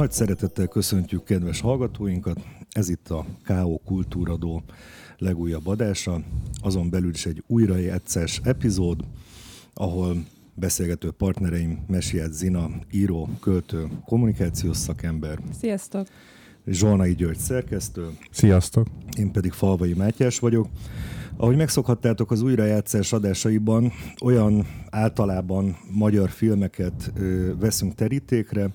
Nagy szeretettel köszöntjük kedves hallgatóinkat. Ez itt a K.O. Kultúradó legújabb adása, azon belül is egy újrajátszás epizód, ahol beszélgető partnereim Mesiát Zina, író, költő, kommunikációs szakember. Sziasztok! Zsolnai György szerkesztő. Sziasztok! Én pedig Falvai Mátyás vagyok. Ahogy megszokhattátok az újrajátszás adásaiban, olyan általában magyar filmeket ö, veszünk terítékre,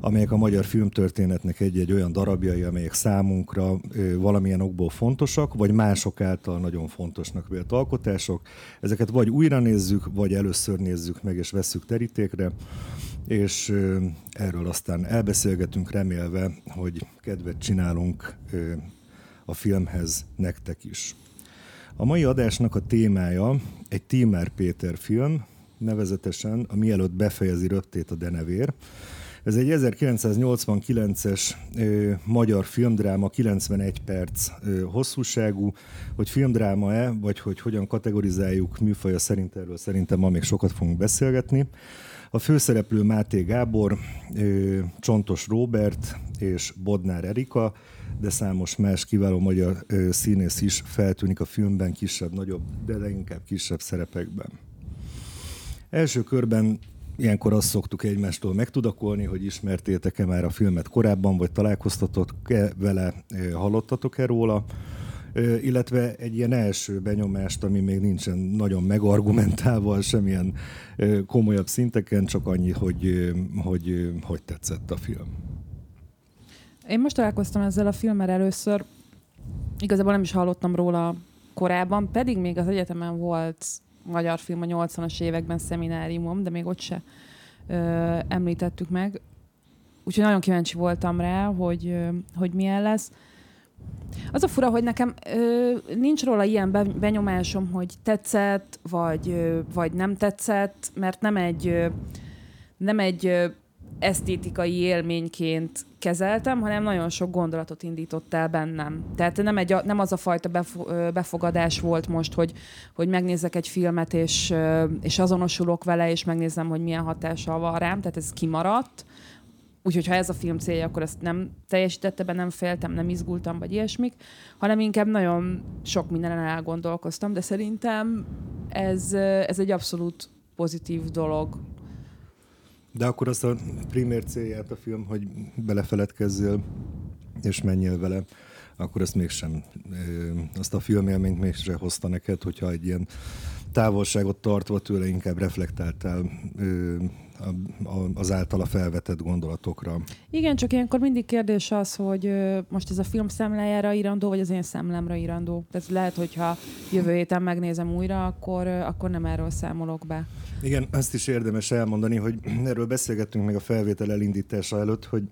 amelyek a magyar filmtörténetnek egy-egy olyan darabjai, amelyek számunkra valamilyen okból fontosak, vagy mások által nagyon fontosnak vélt alkotások. Ezeket vagy újra nézzük, vagy először nézzük meg és vesszük terítékre, és erről aztán elbeszélgetünk, remélve, hogy kedvet csinálunk a filmhez nektek is. A mai adásnak a témája egy Tímer Péter film, nevezetesen a Mielőtt befejezi röptét a denevér. Ez egy 1989-es ö, magyar filmdráma, 91 perc ö, hosszúságú, hogy filmdráma-e, vagy hogy hogyan kategorizáljuk műfaja szerint, erről szerintem ma még sokat fogunk beszélgetni. A főszereplő Máté Gábor, ö, Csontos Róbert és Bodnár Erika, de számos más kiváló magyar ö, színész is feltűnik a filmben kisebb-nagyobb, de leginkább kisebb szerepekben. Első körben ilyenkor azt szoktuk egymástól megtudakolni, hogy ismertétek-e már a filmet korábban, vagy találkoztatok-e vele, hallottatok-e róla, illetve egy ilyen első benyomást, ami még nincsen nagyon megargumentálva, semmilyen komolyabb szinteken, csak annyi, hogy hogy, hogy tetszett a film. Én most találkoztam ezzel a filmmel először, igazából nem is hallottam róla korábban, pedig még az egyetemen volt magyar film a 80-as években szemináriumom, de még ott se ö, említettük meg. Úgyhogy nagyon kíváncsi voltam rá, hogy, ö, hogy milyen lesz. Az a fura, hogy nekem ö, nincs róla ilyen benyomásom, hogy tetszett, vagy, ö, vagy nem tetszett, mert nem egy, ö, nem egy esztétikai élményként kezeltem, hanem nagyon sok gondolatot indított el bennem. Tehát nem, egy, nem az a fajta befogadás volt most, hogy, hogy megnézek egy filmet, és, és azonosulok vele, és megnézem, hogy milyen hatással van rám, tehát ez kimaradt. Úgyhogy ha ez a film célja, akkor ezt nem teljesítette be, nem féltem, nem izgultam, vagy ilyesmik, hanem inkább nagyon sok mindenen elgondolkoztam, de szerintem ez, ez egy abszolút pozitív dolog de akkor azt a primér célját a film, hogy belefeledkezzél és menjél vele, akkor ezt mégsem, azt a filmélményt mégsem hozta neked, hogyha egy ilyen távolságot tartva tőle inkább reflektáltál az általa felvetett gondolatokra. Igen, csak ilyenkor mindig kérdés az, hogy most ez a film szemlejára írandó, vagy az én szemlemre írandó. Tehát lehet, hogyha jövő héten megnézem újra, akkor, akkor nem erről számolok be. Igen, azt is érdemes elmondani, hogy erről beszélgettünk meg a felvétel elindítása előtt, hogy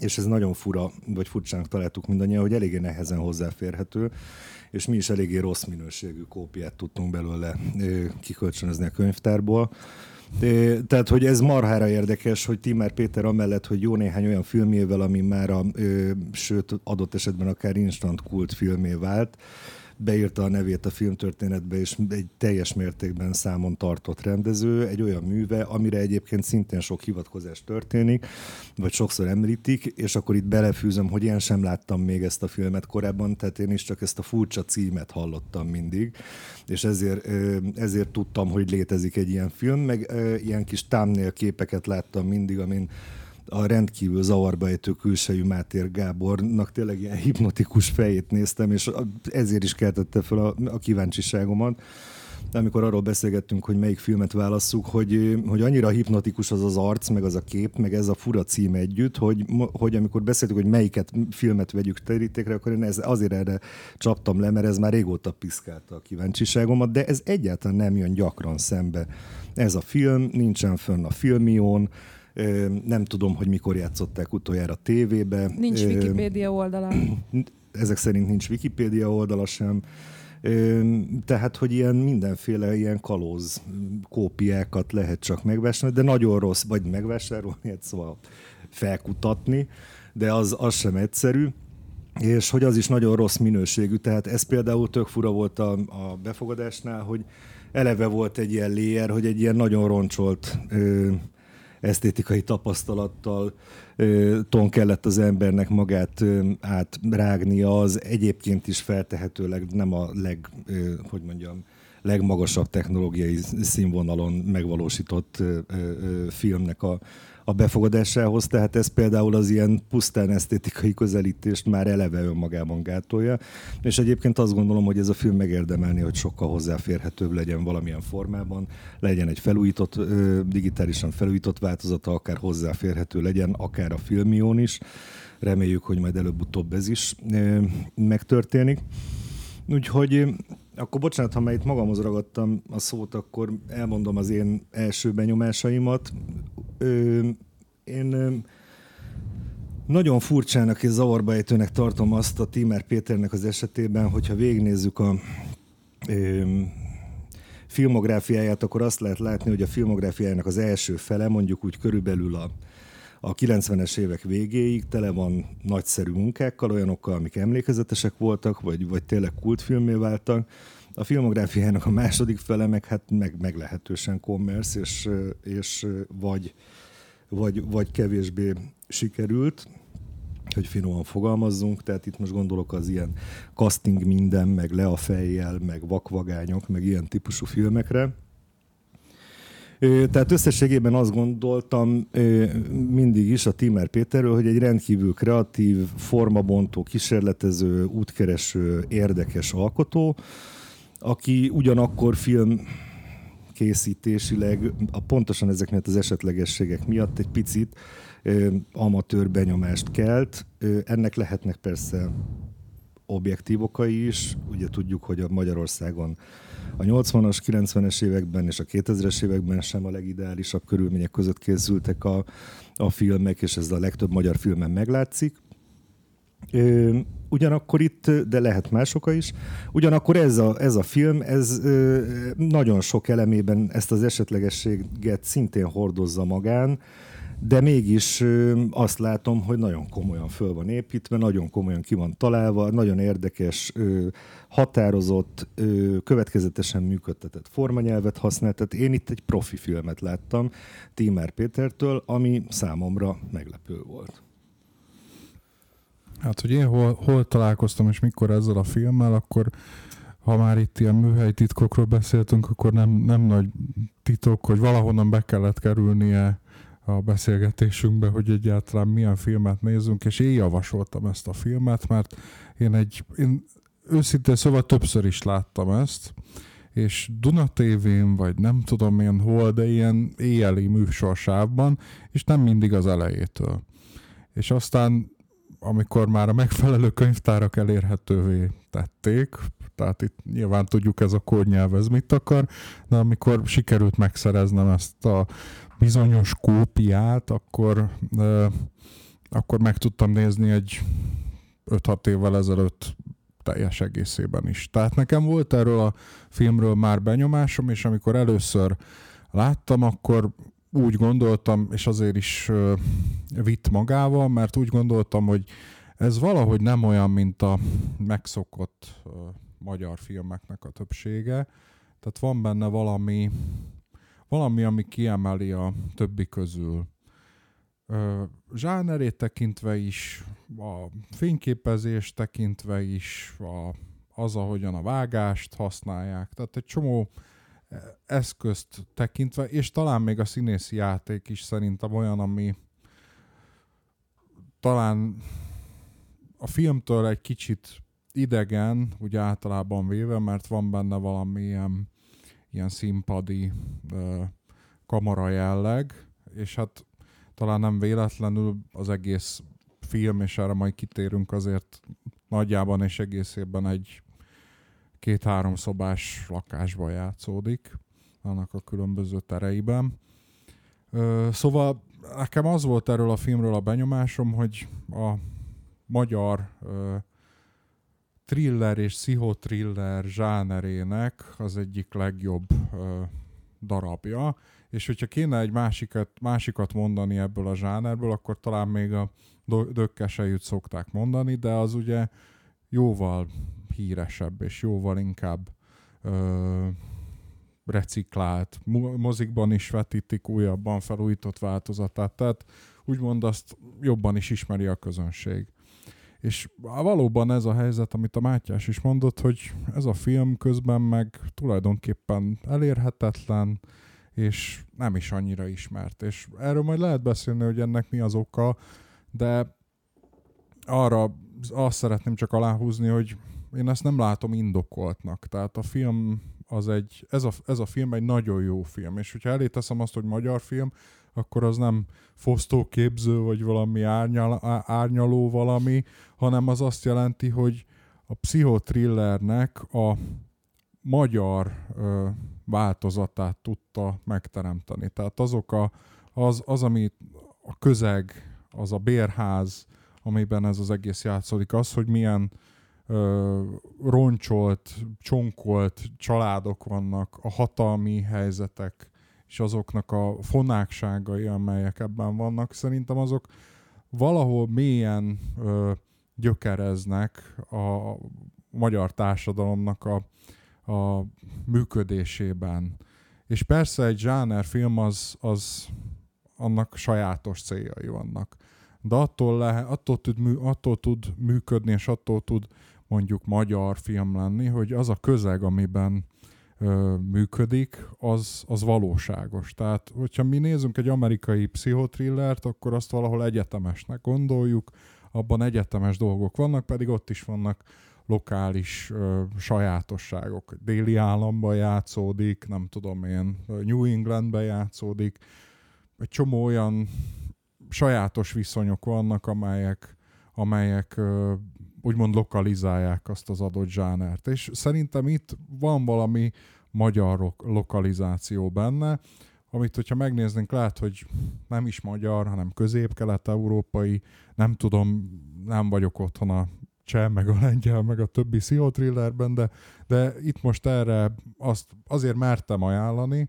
és ez nagyon fura, vagy furcsának találtuk mindannyian, hogy eléggé nehezen hozzáférhető, és mi is eléggé rossz minőségű kópiát tudtunk belőle kikölcsönözni a könyvtárból. De, tehát, hogy ez marhára érdekes, hogy Timár Péter amellett, hogy jó néhány olyan filmével, ami már a, ö, sőt adott esetben akár instant kult filmé vált, beírta a nevét a filmtörténetbe, és egy teljes mértékben számon tartott rendező, egy olyan műve, amire egyébként szintén sok hivatkozás történik, vagy sokszor említik, és akkor itt belefűzöm, hogy én sem láttam még ezt a filmet korábban, tehát én is csak ezt a furcsa címet hallottam mindig, és ezért, ezért tudtam, hogy létezik egy ilyen film, meg ilyen kis thumbnail képeket láttam mindig, amin a rendkívül zavarba ejtő külsejű Mátér Gábornak tényleg ilyen hipnotikus fejét néztem, és ezért is keltette fel a, a kíváncsiságomat amikor arról beszélgettünk, hogy melyik filmet válasszuk, hogy, hogy annyira hipnotikus az az arc, meg az a kép, meg ez a fura cím együtt, hogy, hogy amikor beszéltük, hogy melyiket filmet vegyük terítékre, akkor én ez, azért erre csaptam le, mert ez már régóta piszkálta a kíváncsiságomat, de ez egyáltalán nem jön gyakran szembe. Ez a film, nincsen fönn a filmión, nem tudom, hogy mikor játszották utoljára tévébe. Nincs Wikipédia oldala. Ezek szerint nincs Wikipédia oldala sem. Tehát, hogy ilyen mindenféle ilyen kalóz kópiákat lehet csak megvásárolni, de nagyon rossz, vagy megvásárolni, hát szóval felkutatni, de az, az sem egyszerű és hogy az is nagyon rossz minőségű, tehát ez például tök fura volt a, a befogadásnál, hogy eleve volt egy ilyen layer, hogy egy ilyen nagyon roncsolt ö, esztétikai tapasztalattal ton kellett az embernek magát átrágnia, az egyébként is feltehetőleg nem a leg, hogy mondjam, legmagasabb technológiai színvonalon megvalósított filmnek a, a befogadásához, tehát ez például az ilyen pusztán esztétikai közelítést már eleve önmagában gátolja, és egyébként azt gondolom, hogy ez a film megérdemelni, hogy sokkal hozzáférhetőbb legyen valamilyen formában, legyen egy felújított, digitálisan felújított változata, akár hozzáférhető legyen, akár a filmión is. Reméljük, hogy majd előbb-utóbb ez is megtörténik. Úgyhogy akkor bocsánat, ha már itt magamhoz ragadtam a szót, akkor elmondom az én első benyomásaimat. Ö, én ö, nagyon furcsának és zavarba ejtőnek tartom azt a Timer Péternek az esetében, hogyha végignézzük a ö, filmográfiáját, akkor azt lehet látni, hogy a filmográfiájának az első fele, mondjuk úgy körülbelül a a 90-es évek végéig tele van nagyszerű munkákkal, olyanokkal, amik emlékezetesek voltak, vagy, vagy tényleg kultfilmé váltak. A filmográfiának a második fele meg, hát meg, meglehetősen commerce, és, és vagy, vagy, vagy kevésbé sikerült hogy finoman fogalmazzunk, tehát itt most gondolok az ilyen casting minden, meg le a fejjel, meg vakvagányok, meg ilyen típusú filmekre. Tehát összességében azt gondoltam mindig is a Timer Péterről, hogy egy rendkívül kreatív, formabontó, kísérletező, útkereső, érdekes alkotó, aki ugyanakkor film készítésileg, a pontosan ezek miatt az esetlegességek miatt egy picit amatőr benyomást kelt. Ennek lehetnek persze objektív okai is. Ugye tudjuk, hogy a Magyarországon a 80-as, 90-es években és a 2000-es években sem a legideálisabb körülmények között készültek a, a filmek, és ez a legtöbb magyar filmen meglátszik. Ö, ugyanakkor itt, de lehet más oka is, ugyanakkor ez a, ez a film, ez ö, nagyon sok elemében ezt az esetlegességet szintén hordozza magán, de mégis azt látom, hogy nagyon komolyan föl van építve, nagyon komolyan ki van találva, nagyon érdekes, határozott, következetesen működtetett formanyelvet használ, tehát én itt egy profi filmet láttam Tímár Pétertől, ami számomra meglepő volt. Hát, hogy én hol, hol találkoztam és mikor ezzel a filmmel, akkor ha már itt ilyen műhely titkokról beszéltünk, akkor nem, nem nagy titok, hogy valahonnan be kellett kerülnie a beszélgetésünkbe, hogy egyáltalán milyen filmet nézzünk, és én javasoltam ezt a filmet, mert én egy, én őszintén szóval többször is láttam ezt, és Duna TV-n, vagy nem tudom én hol, de ilyen éjjeli műsorsávban, és nem mindig az elejétől. És aztán, amikor már a megfelelő könyvtárak elérhetővé tették, tehát itt nyilván tudjuk ez a kódnyelv, ez mit akar, de amikor sikerült megszereznem ezt a bizonyos kópiát, akkor, akkor meg tudtam nézni egy 5-6 évvel ezelőtt teljes egészében is. Tehát nekem volt erről a filmről már benyomásom, és amikor először láttam, akkor úgy gondoltam, és azért is vitt magával, mert úgy gondoltam, hogy ez valahogy nem olyan, mint a megszokott magyar filmeknek a többsége. Tehát van benne valami, valami, ami kiemeli a többi közül. Zsánerét tekintve is, a fényképezés tekintve is, a, az, ahogyan a vágást használják, tehát egy csomó eszközt tekintve, és talán még a színészi játék is szerintem olyan, ami talán a filmtől egy kicsit idegen, úgy általában véve, mert van benne valami ilyen ilyen színpadi kamara jelleg, és hát talán nem véletlenül az egész film, és erre majd kitérünk azért nagyjában és egészében egy két-három szobás lakásban játszódik, annak a különböző tereiben. Szóval nekem az volt erről a filmről a benyomásom, hogy a magyar thriller és pszichotriller zsánerének az egyik legjobb ö, darabja, és hogyha kéne egy másikat, másikat mondani ebből a zsánerből, akkor talán még a dökkesejűt szokták mondani, de az ugye jóval híresebb, és jóval inkább ö, reciklált, mozikban is vetítik újabban felújított változatát, tehát úgymond azt jobban is ismeri a közönség. És valóban ez a helyzet, amit a Mátyás is mondott, hogy ez a film közben meg tulajdonképpen elérhetetlen, és nem is annyira ismert. És erről majd lehet beszélni, hogy ennek mi az oka, de arra azt szeretném csak aláhúzni, hogy én ezt nem látom indokoltnak. Tehát a film az egy, ez a, ez a film egy nagyon jó film, és hogyha elé teszem azt, hogy magyar film, akkor az nem fosztóképző, vagy valami árnyal, árnyaló valami, hanem az azt jelenti, hogy a pszichotrillernek a magyar ö, változatát tudta megteremteni. Tehát azok a, az, az, ami a közeg, az a bérház, amiben ez az egész játszódik, az, hogy milyen ö, roncsolt, csonkolt családok vannak, a hatalmi helyzetek, és azoknak a fonákságai, amelyek ebben vannak, szerintem azok valahol mélyen ö, gyökereznek a magyar társadalomnak a, a működésében. És persze egy film az, az annak sajátos céljai vannak. De attól, lehet, attól, tud, attól tud működni, és attól tud mondjuk magyar film lenni, hogy az a közeg, amiben működik, az, az valóságos. Tehát, hogyha mi nézünk egy amerikai pszichotrillert, akkor azt valahol egyetemesnek gondoljuk, abban egyetemes dolgok vannak, pedig ott is vannak lokális ö, sajátosságok. Déli államban játszódik, nem tudom én, New Englandben játszódik. Egy csomó olyan sajátos viszonyok vannak, amelyek, amelyek ö, úgymond lokalizálják azt az adott zsánert. És szerintem itt van valami magyar lokalizáció benne, amit, hogyha megnéznénk, lehet, hogy nem is magyar, hanem közép-kelet-európai, nem tudom, nem vagyok otthon a cseh, meg a lengyel, meg a többi pszichotrillerben, de, de itt most erre azt azért mertem ajánlani,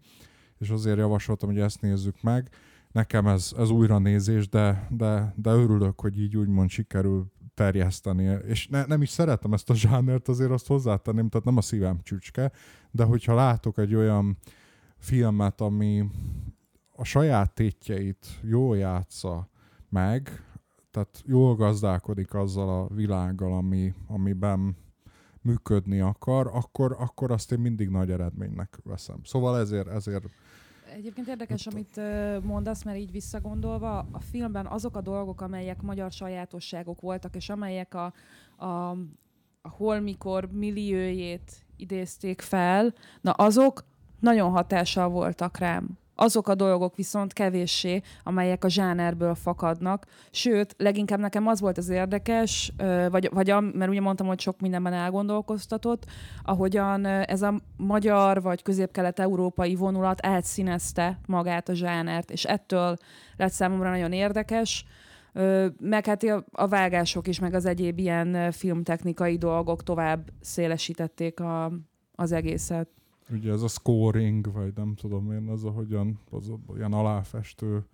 és azért javasoltam, hogy ezt nézzük meg. Nekem ez, ez újra nézés, de, de, de örülök, hogy így úgymond sikerül terjeszteni, és ne, nem is szeretem ezt a zsánert, azért azt hozzátenném, tehát nem a szívem csücske, de hogyha látok egy olyan filmet, ami a saját tétjeit jól játsza meg, tehát jól gazdálkodik azzal a világgal, ami, amiben működni akar, akkor, akkor azt én mindig nagy eredménynek veszem. Szóval ezért, ezért Egyébként érdekes, amit mondasz, mert így visszagondolva, a filmben azok a dolgok, amelyek magyar sajátosságok voltak, és amelyek a, a, a hol-mikor milliójét idézték fel, na azok nagyon hatással voltak rám. Azok a dolgok viszont kevéssé, amelyek a zsánerből fakadnak. Sőt, leginkább nekem az volt az érdekes, vagy, vagy a, mert ugye mondtam, hogy sok mindenben elgondolkoztatott, ahogyan ez a magyar vagy közép-kelet-európai vonulat elszínezte magát a zsánert, és ettől lett számomra nagyon érdekes. Meg hát a vágások is, meg az egyéb ilyen filmtechnikai dolgok tovább szélesítették a, az egészet. Ugye ez a scoring, vagy nem tudom én, az ahogyan, az olyan aláfestő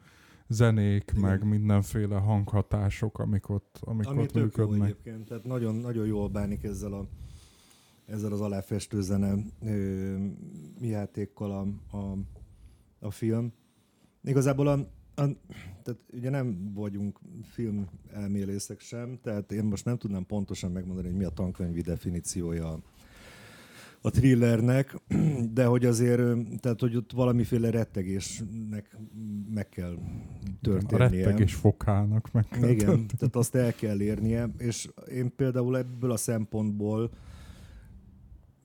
zenék, Igen. meg mindenféle hanghatások, amik ott, amik Ami ott működnek. Jó egyébként, tehát nagyon, nagyon jól bánik ezzel a ezzel az aláfestő zene ö, játékkal a, a, a film. Igazából a, a, tehát ugye nem vagyunk film elmélészek sem, tehát én most nem tudnám pontosan megmondani, hogy mi a tankönyvi definíciója a thrillernek, de hogy azért, tehát hogy ott valamiféle rettegésnek meg kell történnie. A rettegés fokának meg kell Igen, történni. tehát azt el kell érnie, és én például ebből a szempontból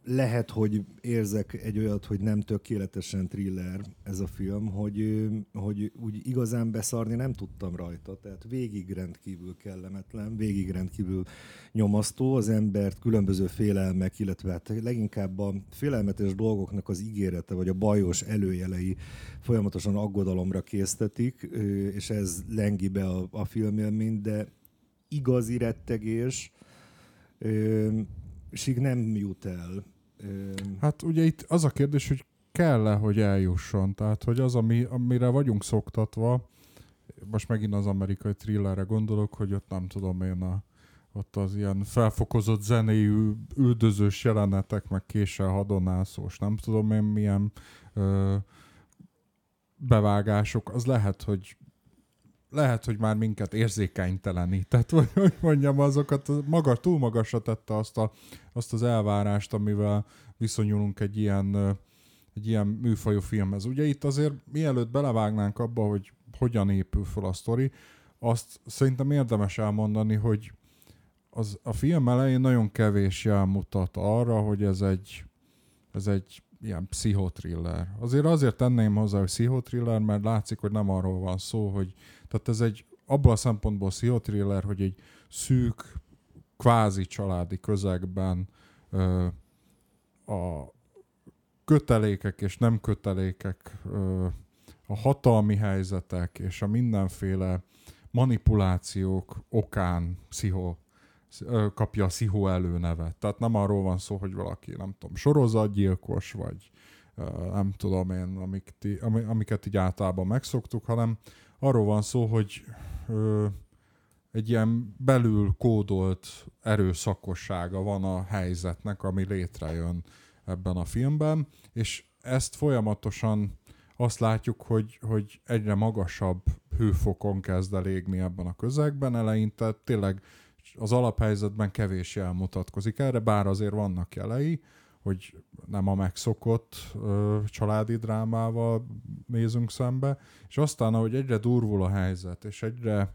lehet, hogy érzek egy olyat, hogy nem tökéletesen thriller ez a film, hogy, hogy úgy igazán beszarni nem tudtam rajta. Tehát végig rendkívül kellemetlen, végig rendkívül nyomasztó az embert, különböző félelmek, illetve hát leginkább a félelmetes dolgoknak az ígérete, vagy a bajos előjelei folyamatosan aggodalomra késztetik, és ez lengi be a, a filmélményt, de igazi rettegés, síg nem jut el Hát ugye itt az a kérdés, hogy kell-e, hogy eljusson. Tehát, hogy az, ami, amire vagyunk szoktatva, most megint az amerikai thrillerre gondolok, hogy ott nem tudom én a, ott az ilyen felfokozott zenéjű üldözős jelenetek, meg késsel hadonászós, nem tudom én milyen ö, bevágások, az lehet, hogy lehet, hogy már minket érzékenytelenít. Tehát, hogy, hogy mondjam, azokat maga, túl magasra tette azt, a, azt az elvárást, amivel viszonyulunk egy ilyen, egy ilyen műfajú filmhez. Ugye itt azért mielőtt belevágnánk abba, hogy hogyan épül fel a sztori, azt szerintem érdemes elmondani, hogy az, a film elején nagyon kevés jel mutat arra, hogy ez egy, ez egy ilyen pszichotriller. Azért azért tenném hozzá, hogy pszichotriller, mert látszik, hogy nem arról van szó, hogy tehát ez egy abban a szempontból pszichotriller, hogy egy szűk, kvázi családi közegben ö, a kötelékek és nem kötelékek, ö, a hatalmi helyzetek és a mindenféle manipulációk okán pszicho, kapja a pszicho előnevet. Tehát nem arról van szó, hogy valaki, nem tudom, sorozatgyilkos, vagy nem tudom én, amik ti, amiket így általában megszoktuk, hanem arról van szó, hogy ö, egy ilyen belül kódolt erőszakossága van a helyzetnek, ami létrejön ebben a filmben, és ezt folyamatosan azt látjuk, hogy, hogy egyre magasabb hőfokon kezd el égni ebben a közegben, eleinte tényleg az alaphelyzetben kevés jel mutatkozik erre, bár azért vannak jelei, hogy nem a megszokott ö, családi drámával nézünk szembe, és aztán, ahogy egyre durvul a helyzet, és egyre,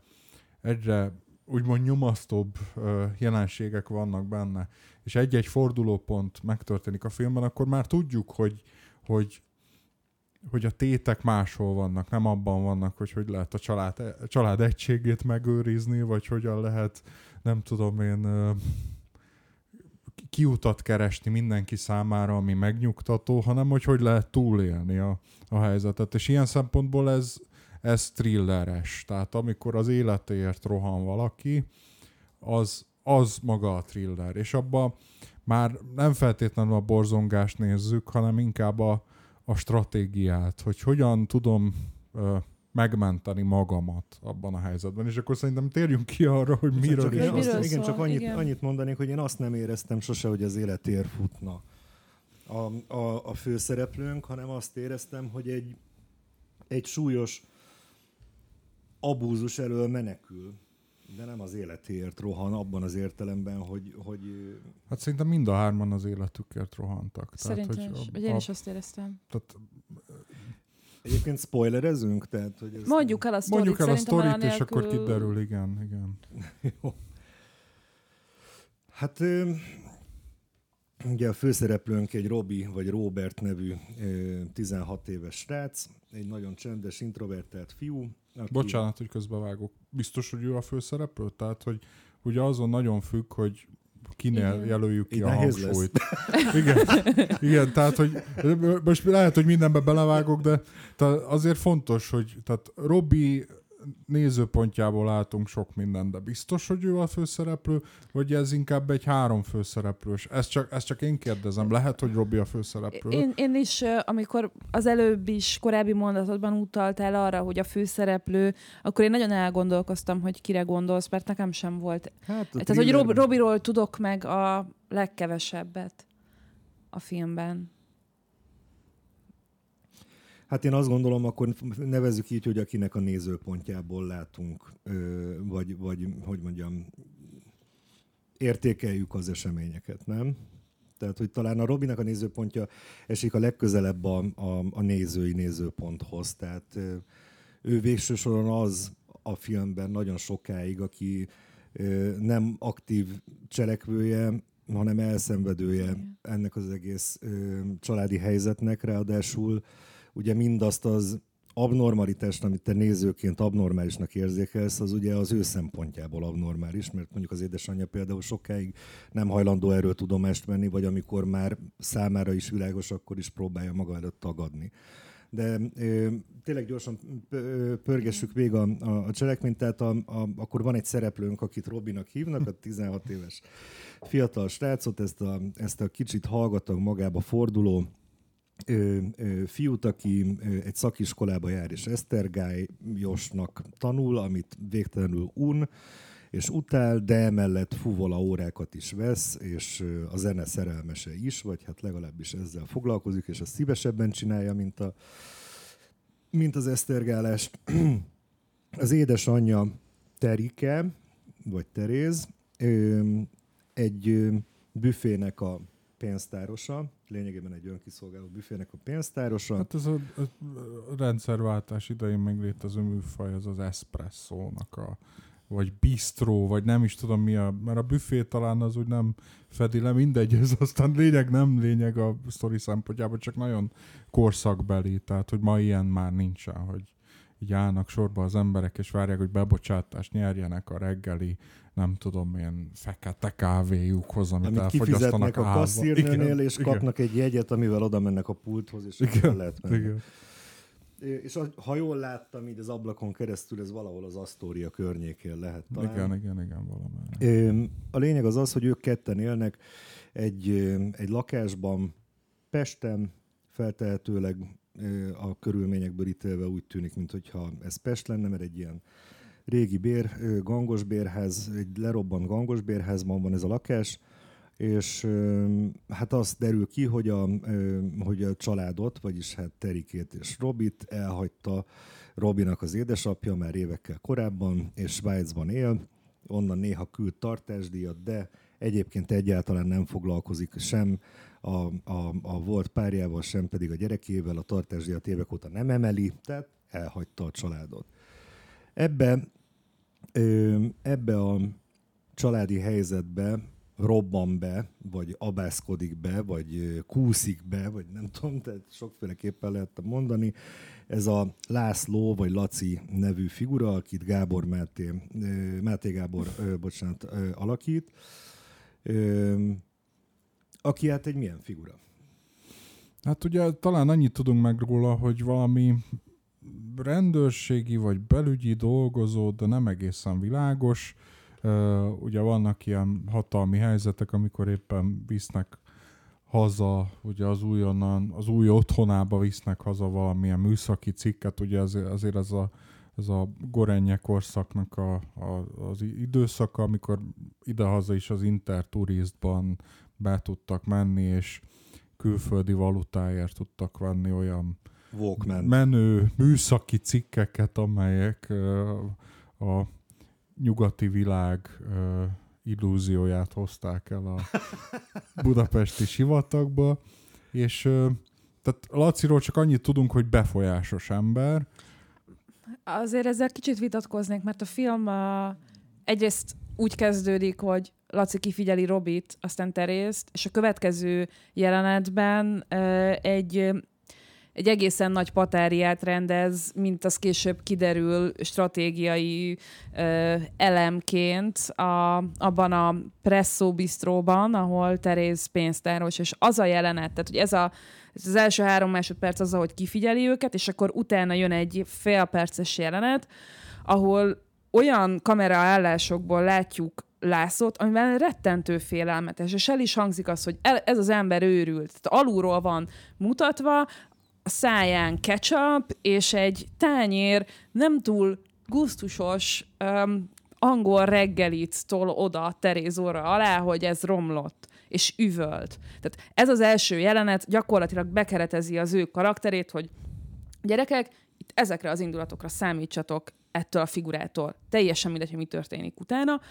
egyre úgymond nyomasztóbb ö, jelenségek vannak benne, és egy-egy fordulópont megtörténik a filmben, akkor már tudjuk, hogy, hogy hogy a tétek máshol vannak, nem abban vannak, hogy hogy lehet a család, a család egységét megőrizni, vagy hogyan lehet, nem tudom én, kiutat keresni mindenki számára, ami megnyugtató, hanem hogy hogy lehet túlélni a, a helyzetet. És ilyen szempontból ez, ez thrilleres. Tehát amikor az életéért rohan valaki, az, az maga a thriller. És abban már nem feltétlenül a borzongást nézzük, hanem inkább a, a stratégiát, hogy hogyan tudom ö, megmenteni magamat abban a helyzetben. És akkor szerintem térjünk ki arra, hogy miről csak is. Azt, Miről igen, szól, csak annyit, igen. annyit mondanék, hogy én azt nem éreztem sose, hogy az életér futna a, a, a főszereplőnk, hanem azt éreztem, hogy egy, egy súlyos abúzus elől menekül, de nem az életéért rohan abban az értelemben, hogy, hogy Hát szerintem mind a hárman az életükért rohantak. Szerintem Tehát, is. hogy Vagy én is azt éreztem. Tehát egyébként spoilerezünk, tehát hogy ez Mondjuk el a sztorit. mondjuk el a sztorit, és akkor kiderül, igen, igen. Hát ö, ugye a főszereplőnk egy Robi, vagy Robert nevű ö, 16 éves srác, egy nagyon csendes, introvertált fiú. Aki, Bocsánat, hogy közbevágok. Biztos, hogy ő a főszereplő? Tehát, hogy ugye azon nagyon függ, hogy kinél Igen. jelöljük ki Így a hangsúlyt. Igen, igen, tehát, hogy most lehet, hogy mindenbe belevágok, de azért fontos, hogy tehát Robi nézőpontjából látunk sok mindent, de biztos, hogy ő a főszereplő, vagy ez inkább egy három főszereplős? Ezt csak, ezt csak én kérdezem. Lehet, hogy Robi a főszereplő? Én, én is, amikor az előbb is korábbi mondatodban utaltál arra, hogy a főszereplő, akkor én nagyon elgondolkoztam, hogy kire gondolsz, mert nekem sem volt. Hát, a Tehát, hogy Rob, Robiról tudok meg a legkevesebbet a filmben. Hát én azt gondolom, akkor nevezzük így, hogy akinek a nézőpontjából látunk, vagy, vagy hogy mondjam, értékeljük az eseményeket, nem? Tehát, hogy talán a Robinak a nézőpontja esik a legközelebb a, a, a nézői nézőponthoz. Tehát ő végső soron az a filmben nagyon sokáig, aki nem aktív cselekvője, hanem elszenvedője ennek az egész családi helyzetnek, ráadásul ugye mindazt az abnormalitást, amit te nézőként abnormálisnak érzékelsz, az ugye az ő szempontjából abnormális, mert mondjuk az édesanyja például sokáig nem hajlandó erről tudomást venni, vagy amikor már számára is világos, akkor is próbálja maga előtt tagadni. De ö, tényleg gyorsan pörgessük végig a, a, a cselekményt, tehát a, a, akkor van egy szereplőnk, akit Robinak hívnak, a 16 éves fiatal srácot, ezt a, ezt a kicsit hallgatag magába forduló, ö, ö, fiút, aki egy szakiskolába jár, és esztergályosnak tanul, amit végtelenül un, és utál, de emellett fuvola órákat is vesz, és a zene szerelmese is, vagy hát legalábbis ezzel foglalkozik, és azt szívesebben csinálja, mint, a, mint az esztergálás. Az édesanyja Terike, vagy Teréz, egy büfének a pénztárosa, lényegében egy önkiszolgáló büfének a pénztárosa. Hát ez a, a, rendszerváltás idején meglét az műfaj, az az espresszónak a vagy bistró, vagy nem is tudom mi a, mert a büfé talán az úgy nem fedi le, mindegy, ez aztán lényeg, nem lényeg a sztori szempontjából, csak nagyon korszakbeli, tehát hogy ma ilyen már nincsen, hogy így állnak sorba az emberek, és várják, hogy bebocsátást nyerjenek a reggeli, nem tudom, milyen fekete kávéjukhoz, amit, amit elfogyasztanak a kasszírnőnél, és igen. kapnak egy jegyet, amivel oda mennek a pulthoz, és igen, lehet menni. Igen. És ha jól láttam, így az ablakon keresztül, ez valahol az Astoria környékén lehet talán. Igen, igen, igen, valamelyik. A lényeg az az, hogy ők ketten élnek egy, egy lakásban, Pesten, feltehetőleg a körülményekből ítélve úgy tűnik, mintha ez Pest lenne, mert egy ilyen régi bér, gangos bérház, egy lerobbant gangos bérházban van ez a lakás, és hát azt derül ki, hogy a, hogy a családot, vagyis hát Terikét és Robit elhagyta Robinak az édesapja már évekkel korábban, és Svájcban él, onnan néha küld tartásdíjat, de egyébként egyáltalán nem foglalkozik sem a, a, a volt párjával, sem pedig a gyerekével, a tartásdíjat évek óta nem emeli, tehát elhagyta a családot. Ebbe, ebbe a családi helyzetbe robban be, vagy abászkodik be, vagy kúszik be, vagy nem tudom, tehát sokféleképpen lehet mondani. Ez a László, vagy Laci nevű figura, akit Gábor Máté, Máté Gábor, bocsánat, alakít, aki hát egy milyen figura? Hát ugye talán annyit tudunk meg róla, hogy valami rendőrségi vagy belügyi dolgozó, de nem egészen világos, ugye vannak ilyen hatalmi helyzetek, amikor éppen visznek haza, ugye az újonnan, az új otthonába visznek haza valamilyen műszaki cikket, ugye azért, azért ez a, ez a gorenye korszaknak a, a, az időszaka, amikor idehaza is az interturistban be tudtak menni, és külföldi valutáért tudtak venni olyan Walkman. menő műszaki cikkeket, amelyek a nyugati világ illúzióját hozták el a budapesti sivatagba, és tehát Laciról csak annyit tudunk, hogy befolyásos ember. Azért ezzel kicsit vitatkoznék, mert a film uh, egyrészt úgy kezdődik, hogy Laci kifigyeli Robit, aztán Terészt, és a következő jelenetben egy egy egészen nagy patáriát rendez, mint az később kiderül stratégiai ö, elemként a, abban a Presso bistróban, ahol Teréz pénztáros, és az a jelenet, tehát hogy ez, a, ez az első három másodperc az, ahogy kifigyeli őket, és akkor utána jön egy félperces jelenet, ahol olyan kameraállásokból látjuk Lászlót, amivel rettentő félelmetes, és el is hangzik az, hogy ez az ember őrült. Tehát alulról van mutatva, a száján ketchup, és egy tányér nem túl gusztusos um, angol reggelit tol oda Terézóra alá, hogy ez romlott és üvölt. Tehát ez az első jelenet gyakorlatilag bekeretezi az ő karakterét, hogy gyerekek, itt ezekre az indulatokra számítsatok ettől a figurától. Teljesen mindegy, hogy mi történik utána.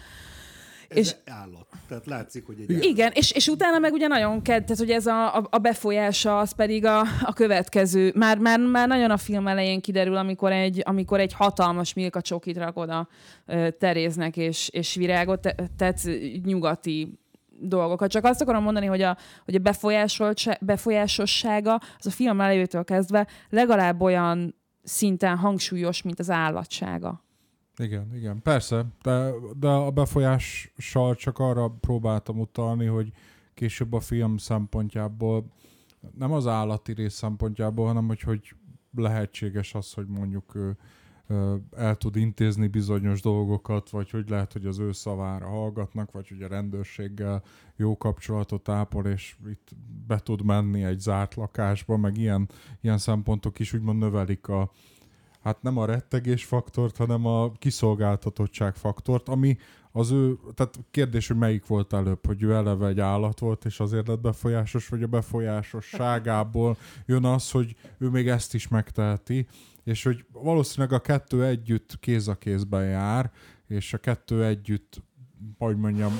Ez és állat. Tehát látszik, hogy egy Igen, és, és utána meg ugye nagyon ked, tehát hogy ez a, a, a befolyása az pedig a, a következő. Már, már, már nagyon a film elején kiderül, amikor egy, amikor egy hatalmas milka csokit rak oda Teréznek és, és virágot, te, tehát nyugati dolgokat. Csak azt akarom mondani, hogy a, hogy a befolyásossága az a film elejétől kezdve legalább olyan szinten hangsúlyos, mint az állatsága. Igen, igen, persze, de, de a befolyással csak arra próbáltam utalni, hogy később a film szempontjából, nem az állati rész szempontjából, hanem hogy, hogy lehetséges az, hogy mondjuk ő, el tud intézni bizonyos dolgokat, vagy hogy lehet, hogy az ő szavára hallgatnak, vagy hogy a rendőrséggel jó kapcsolatot ápol, és itt be tud menni egy zárt lakásba, meg ilyen, ilyen szempontok is úgymond növelik a, hát nem a rettegés faktort, hanem a kiszolgáltatottság faktort, ami az ő, tehát kérdés, hogy melyik volt előbb, hogy ő eleve egy állat volt, és azért lett befolyásos, vagy a befolyásosságából jön az, hogy ő még ezt is megteheti, és hogy valószínűleg a kettő együtt kéz a kézben jár, és a kettő együtt, hogy mondjam,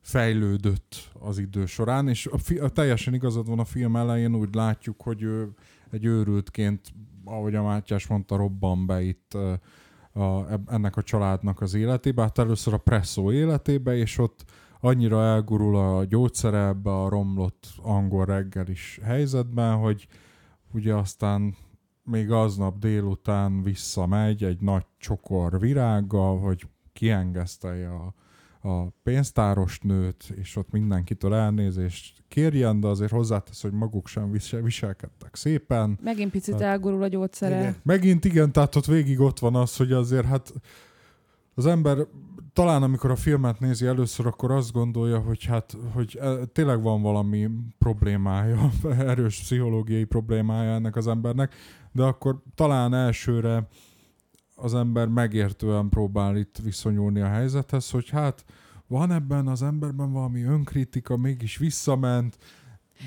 fejlődött az idő során, és a, fi- a teljesen igazad van a film elején, úgy látjuk, hogy ő egy őrültként, ahogy a Mátyás mondta, robban be itt a, ennek a családnak az életébe, hát először a presszó életébe, és ott annyira elgurul a gyógyszere ebbe a romlott angol reggel is helyzetben, hogy ugye aztán még aznap délután visszamegy egy nagy csokor virággal, hogy kiengesztelje a, a pénztáros nőt, és ott mindenkitől elnézést kérjen, de azért hozzátesz, hogy maguk sem visel, viselkedtek szépen. Megint picit tehát, elgurul a gyógyszere. Igen. Megint igen, tehát ott végig ott van az, hogy azért hát az ember talán amikor a filmet nézi először, akkor azt gondolja, hogy hát, hogy e, tényleg van valami problémája, erős pszichológiai problémája ennek az embernek, de akkor talán elsőre az ember megértően próbál itt viszonyulni a helyzethez, hogy hát van ebben az emberben valami önkritika, mégis visszament,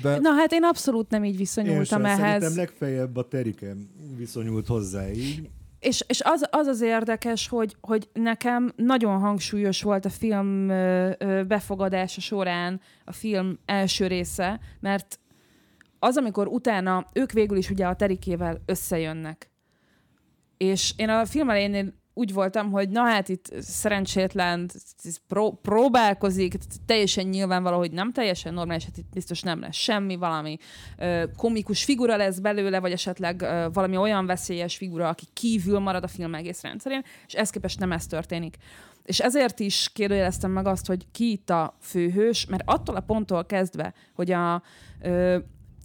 de... Na hát én abszolút nem így viszonyultam én sem, ehhez. Szerintem legfeljebb a Terike viszonyult hozzá így. És, és az, az az érdekes, hogy, hogy nekem nagyon hangsúlyos volt a film befogadása során a film első része, mert az, amikor utána ők végül is ugye a Terikével összejönnek. És én a film elején úgy voltam, hogy na hát itt szerencsétlen pró- próbálkozik, teljesen nyilvánvaló, hogy nem teljesen normális, hát itt biztos nem lesz semmi, valami komikus figura lesz belőle, vagy esetleg valami olyan veszélyes figura, aki kívül marad a film egész rendszerén, és ez képest nem ez történik. És ezért is kérdőjeleztem meg azt, hogy ki itt a főhős, mert attól a ponttól kezdve, hogy a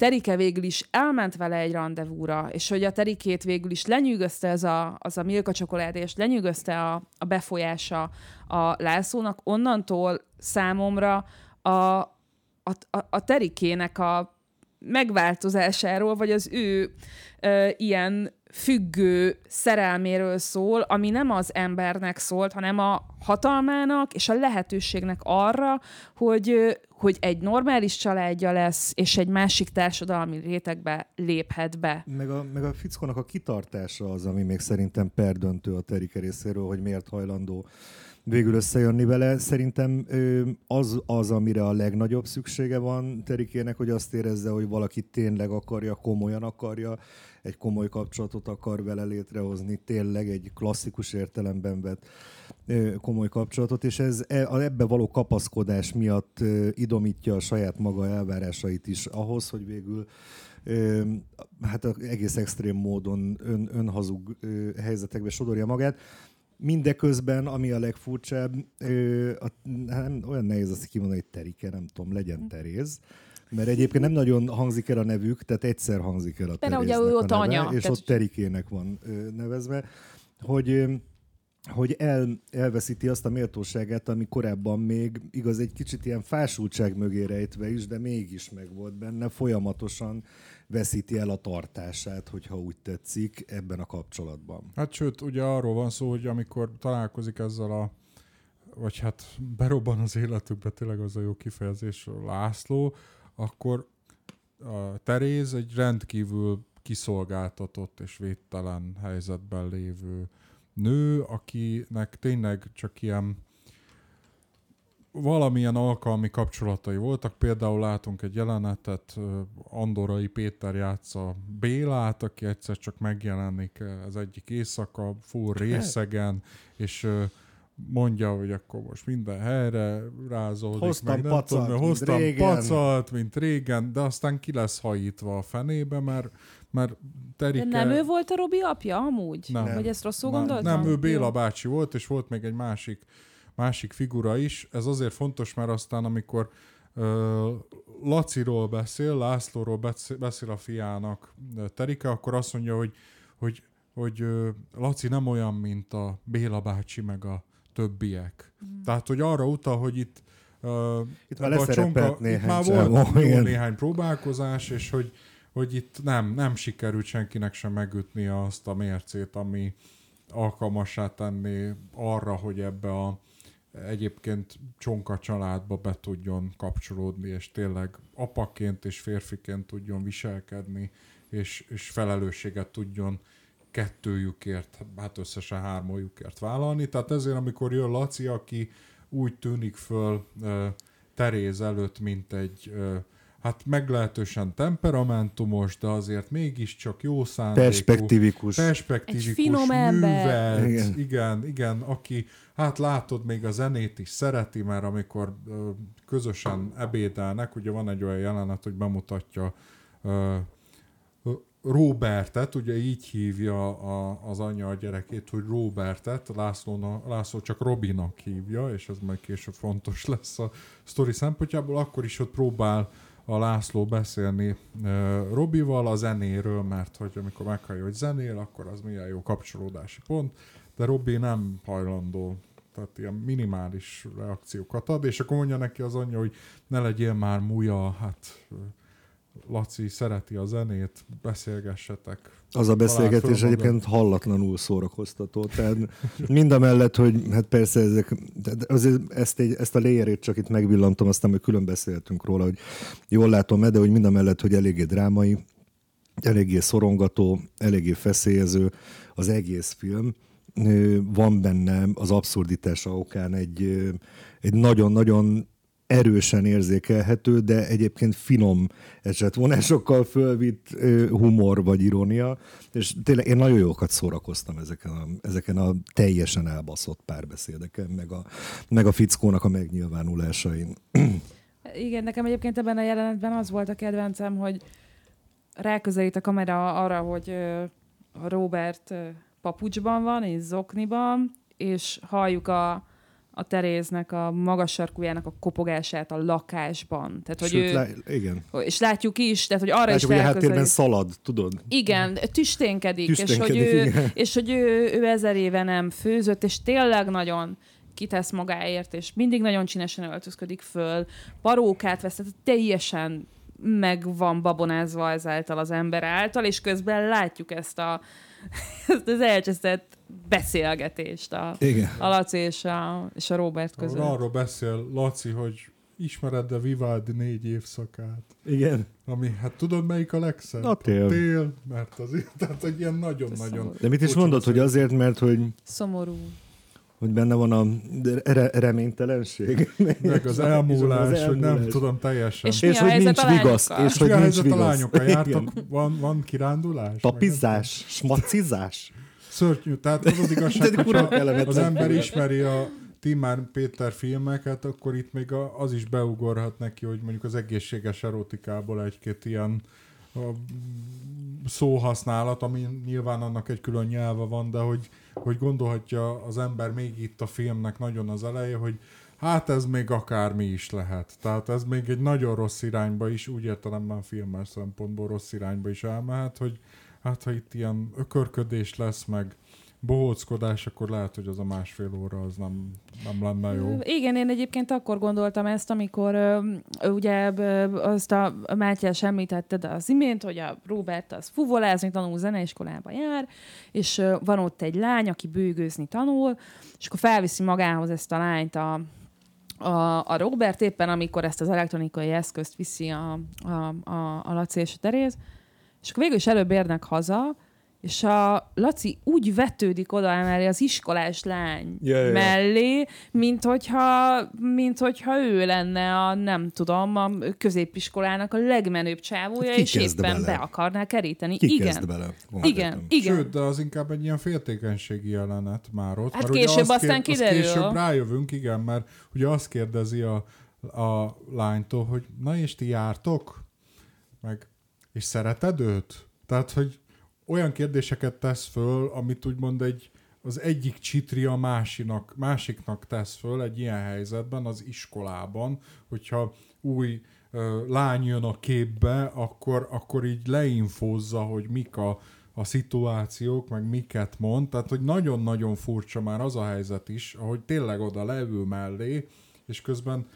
Terike végül is elment vele egy rendezvúra, és hogy a Terikét végül is lenyűgözte ez a, az a Milka csokoládé, és lenyűgözte a, a befolyása a Lászlónak, onnantól számomra a, a, a, a Terikének a megváltozásáról, vagy az ő ö, ilyen függő szerelméről szól, ami nem az embernek szólt, hanem a hatalmának és a lehetőségnek arra, hogy, hogy egy normális családja lesz, és egy másik társadalmi rétegbe léphet be. Meg a, meg a fickónak a kitartása az, ami még szerintem perdöntő a Terike részéről, hogy miért hajlandó végül összejönni vele. Szerintem az az, amire a legnagyobb szüksége van Terikének, hogy azt érezze, hogy valaki tényleg akarja, komolyan akarja, egy komoly kapcsolatot akar vele létrehozni, tényleg egy klasszikus értelemben vett komoly kapcsolatot, és ez e, ebbe való kapaszkodás miatt idomítja a saját maga elvárásait is ahhoz, hogy végül hát egész extrém módon ön, önhazug helyzetekbe sodorja magát. Mindeközben, ami a legfurcsább, a, nem, olyan nehéz azt kimondani, hogy Terike, nem tudom, legyen. Teréz. Mert egyébként nem nagyon hangzik el a nevük, tehát egyszer hangzik el a Teréznek ugye ő ott a neve, anya. És tehát... ott Terikének van nevezve, hogy hogy el, elveszíti azt a méltóságát, ami korábban még igaz egy kicsit ilyen fásultság mögé rejtve is, de mégis meg volt benne, folyamatosan veszíti el a tartását, hogyha úgy tetszik, ebben a kapcsolatban. Hát sőt, ugye arról van szó, hogy amikor találkozik ezzel a vagy hát berobban az életükbe, tényleg az a jó kifejezés, László, akkor a Teréz egy rendkívül kiszolgáltatott és védtelen helyzetben lévő nő, akinek tényleg csak ilyen valamilyen alkalmi kapcsolatai voltak. Például látunk egy jelenetet, Andorai Péter játsza Bélát, aki egyszer csak megjelenik az egyik éjszaka, full részegen, és mondja, hogy akkor most minden helyre rázódik. Hoztam meg, pacat, tudom, hoztam mint régen. pacat, mint régen, de aztán ki lesz hajítva a fenébe, mert, mert Terike... De nem ő volt a Robi apja amúgy? Nem. Vagy ezt rosszul gondoltam? Nem, ő Béla bácsi volt, és volt még egy másik, másik figura is. Ez azért fontos, mert aztán amikor uh, Laciról beszél, Lászlóról beszél a fiának Terike, akkor azt mondja, hogy, hogy hogy Laci nem olyan, mint a Béla bácsi, meg a többiek. Mm. Tehát, hogy arra utal, hogy itt uh, itt már a csonka, néhány itt már volt jó néhány próbálkozás, és hogy, hogy itt nem, nem sikerült senkinek sem megütni azt a mércét, ami alkalmassá tenni arra, hogy ebbe a egyébként csonka családba be tudjon kapcsolódni, és tényleg apaként és férfiként tudjon viselkedni, és, és felelősséget tudjon kettőjükért, hát összesen hármójukért vállalni. Tehát ezért, amikor jön Laci, aki úgy tűnik föl Teréz előtt, mint egy hát meglehetősen temperamentumos, de azért mégiscsak jó szándékú. Perspektívikus. Perspektívikus, Egy finom művelt, Igen. igen, igen, aki, hát látod, még a zenét is szereti, mert amikor ö, közösen ebédelnek, ugye van egy olyan jelenet, hogy bemutatja ö, Robertet, ugye így hívja a, az anyja a gyerekét, hogy Robertet, Lászlóna, László csak Robinak hívja, és ez majd később fontos lesz a sztori szempontjából, akkor is ott próbál a László beszélni Robival a zenéről, mert hogy amikor meghallja, hogy zenél, akkor az milyen jó kapcsolódási pont, de Robi nem hajlandó tehát ilyen minimális reakciókat ad, és akkor mondja neki az anyja, hogy ne legyél már múja, hát Laci szereti a zenét, beszélgessetek. Az a beszélgetés egyébként hallatlanul szórakoztató. Tehát mind a mellett, hogy hát persze ezek, azért ezt, egy, ezt a léjerét csak itt megvillantom, aztán majd külön beszéltünk róla, hogy jól látom de hogy mind a mellett, hogy eléggé drámai, eléggé szorongató, eléggé feszélyező az egész film. Van benne az abszurditása okán egy, egy nagyon-nagyon erősen érzékelhető, de egyébként finom esetvonásokkal fölvitt humor vagy irónia, és tényleg én nagyon jókat szórakoztam ezeken a, ezeken a teljesen elbaszott párbeszédeken, meg a, meg a fickónak a megnyilvánulásain. Igen, nekem egyébként ebben a jelenetben az volt a kedvencem, hogy ráközelít a kamera arra, hogy Robert papucsban van, és zokniban, és halljuk a, a Teréznek a magas sarkújának a kopogását a lakásban. Tehát, hogy Sőt, ő, lá, igen. és látjuk is, tehát, hogy arra Látjuk, is hogy a háttérben szalad, tudod? Igen, tüsténkedik, és hogy, Tüsténkedik, ő, igen. és hogy ő, ő ezer éve nem főzött, és tényleg nagyon kitesz magáért, és mindig nagyon csinesen öltözködik föl, parókát vesz, tehát teljesen meg van babonázva ezáltal az ember által, és közben látjuk ezt, a, ezt az elcsesztett beszélgetést a, Igen. a Laci és a, és a Robert között. Arról beszél Laci, hogy ismered-e Vivaldi négy évszakát? Igen. Ami, hát tudod melyik a legszebb? A tél. tél, mert az, tehát hogy ilyen nagyon-nagyon... szomorú. De mit is mondod, hogy azért, mert hogy, Szomorú. Hogy benne van a re- reménytelenség? Meg az elmúlás, Az hogy nem elmúlás. tudom teljesen. És És, a hogy nincs a vigasz. lányokkal? És mi hogy a nincs helyzet a vigasz. lányokkal? Igen. Jártak? Van, van kirándulás? Papizás, smacizás. Szörnyű. Tehát az az igazság, kellemetlen az ember ismeri a Timár Péter filmeket, akkor itt még a, az is beugorhat neki, hogy mondjuk az egészséges erotikából egy-két ilyen a, szóhasználat, ami nyilván annak egy külön nyelve van, de hogy, hogy gondolhatja az ember még itt a filmnek nagyon az eleje, hogy hát ez még akármi is lehet. Tehát ez még egy nagyon rossz irányba is, úgy értelemben filmes szempontból rossz irányba is elmehet, hogy hát ha itt ilyen ökörködés lesz, meg bohóckodás, akkor lehet, hogy az a másfél óra az nem, nem lenne jó. Igen, én egyébként akkor gondoltam ezt, amikor ugye azt a Mátyás említetted az imént, hogy a Robert az fuvolázni tanul, zeneiskolába jár, és van ott egy lány, aki bőgőzni tanul, és akkor felviszi magához ezt a lányt a, a, a Robert éppen, amikor ezt az elektronikai eszközt viszi a, a, a, a Laci és a Teréz, és akkor végül is előbb érnek haza, és a Laci úgy vetődik oda mellé az iskolás lány Ja, ja, mellé, mint hogyha, mint hogyha ő lenne a, nem tudom, a középiskolának a legmenőbb csávója, Hát és éppen bele? be akarná keríteni. Ki igen. kezd bele? Igen, igen. Sőt, de az inkább egy ilyen féltékenységi jelenet már ott. Hát mert ugye később azt aztán azt kiderül. később rájövünk, igen, mert ugye azt kérdezi a, a lánytól, hogy na és ti jártok? Meg, és szereted őt? Tehát, hogy olyan kérdéseket tesz föl, amit úgymond egy, az egyik csitri a másinak, másiknak tesz föl egy ilyen helyzetben az iskolában, hogyha új ö, lány jön a képbe, akkor, akkor így leinfózza, hogy mik a, a szituációk, meg miket mond, tehát hogy nagyon-nagyon furcsa már az a helyzet is, ahogy tényleg oda leül mellé, és közben,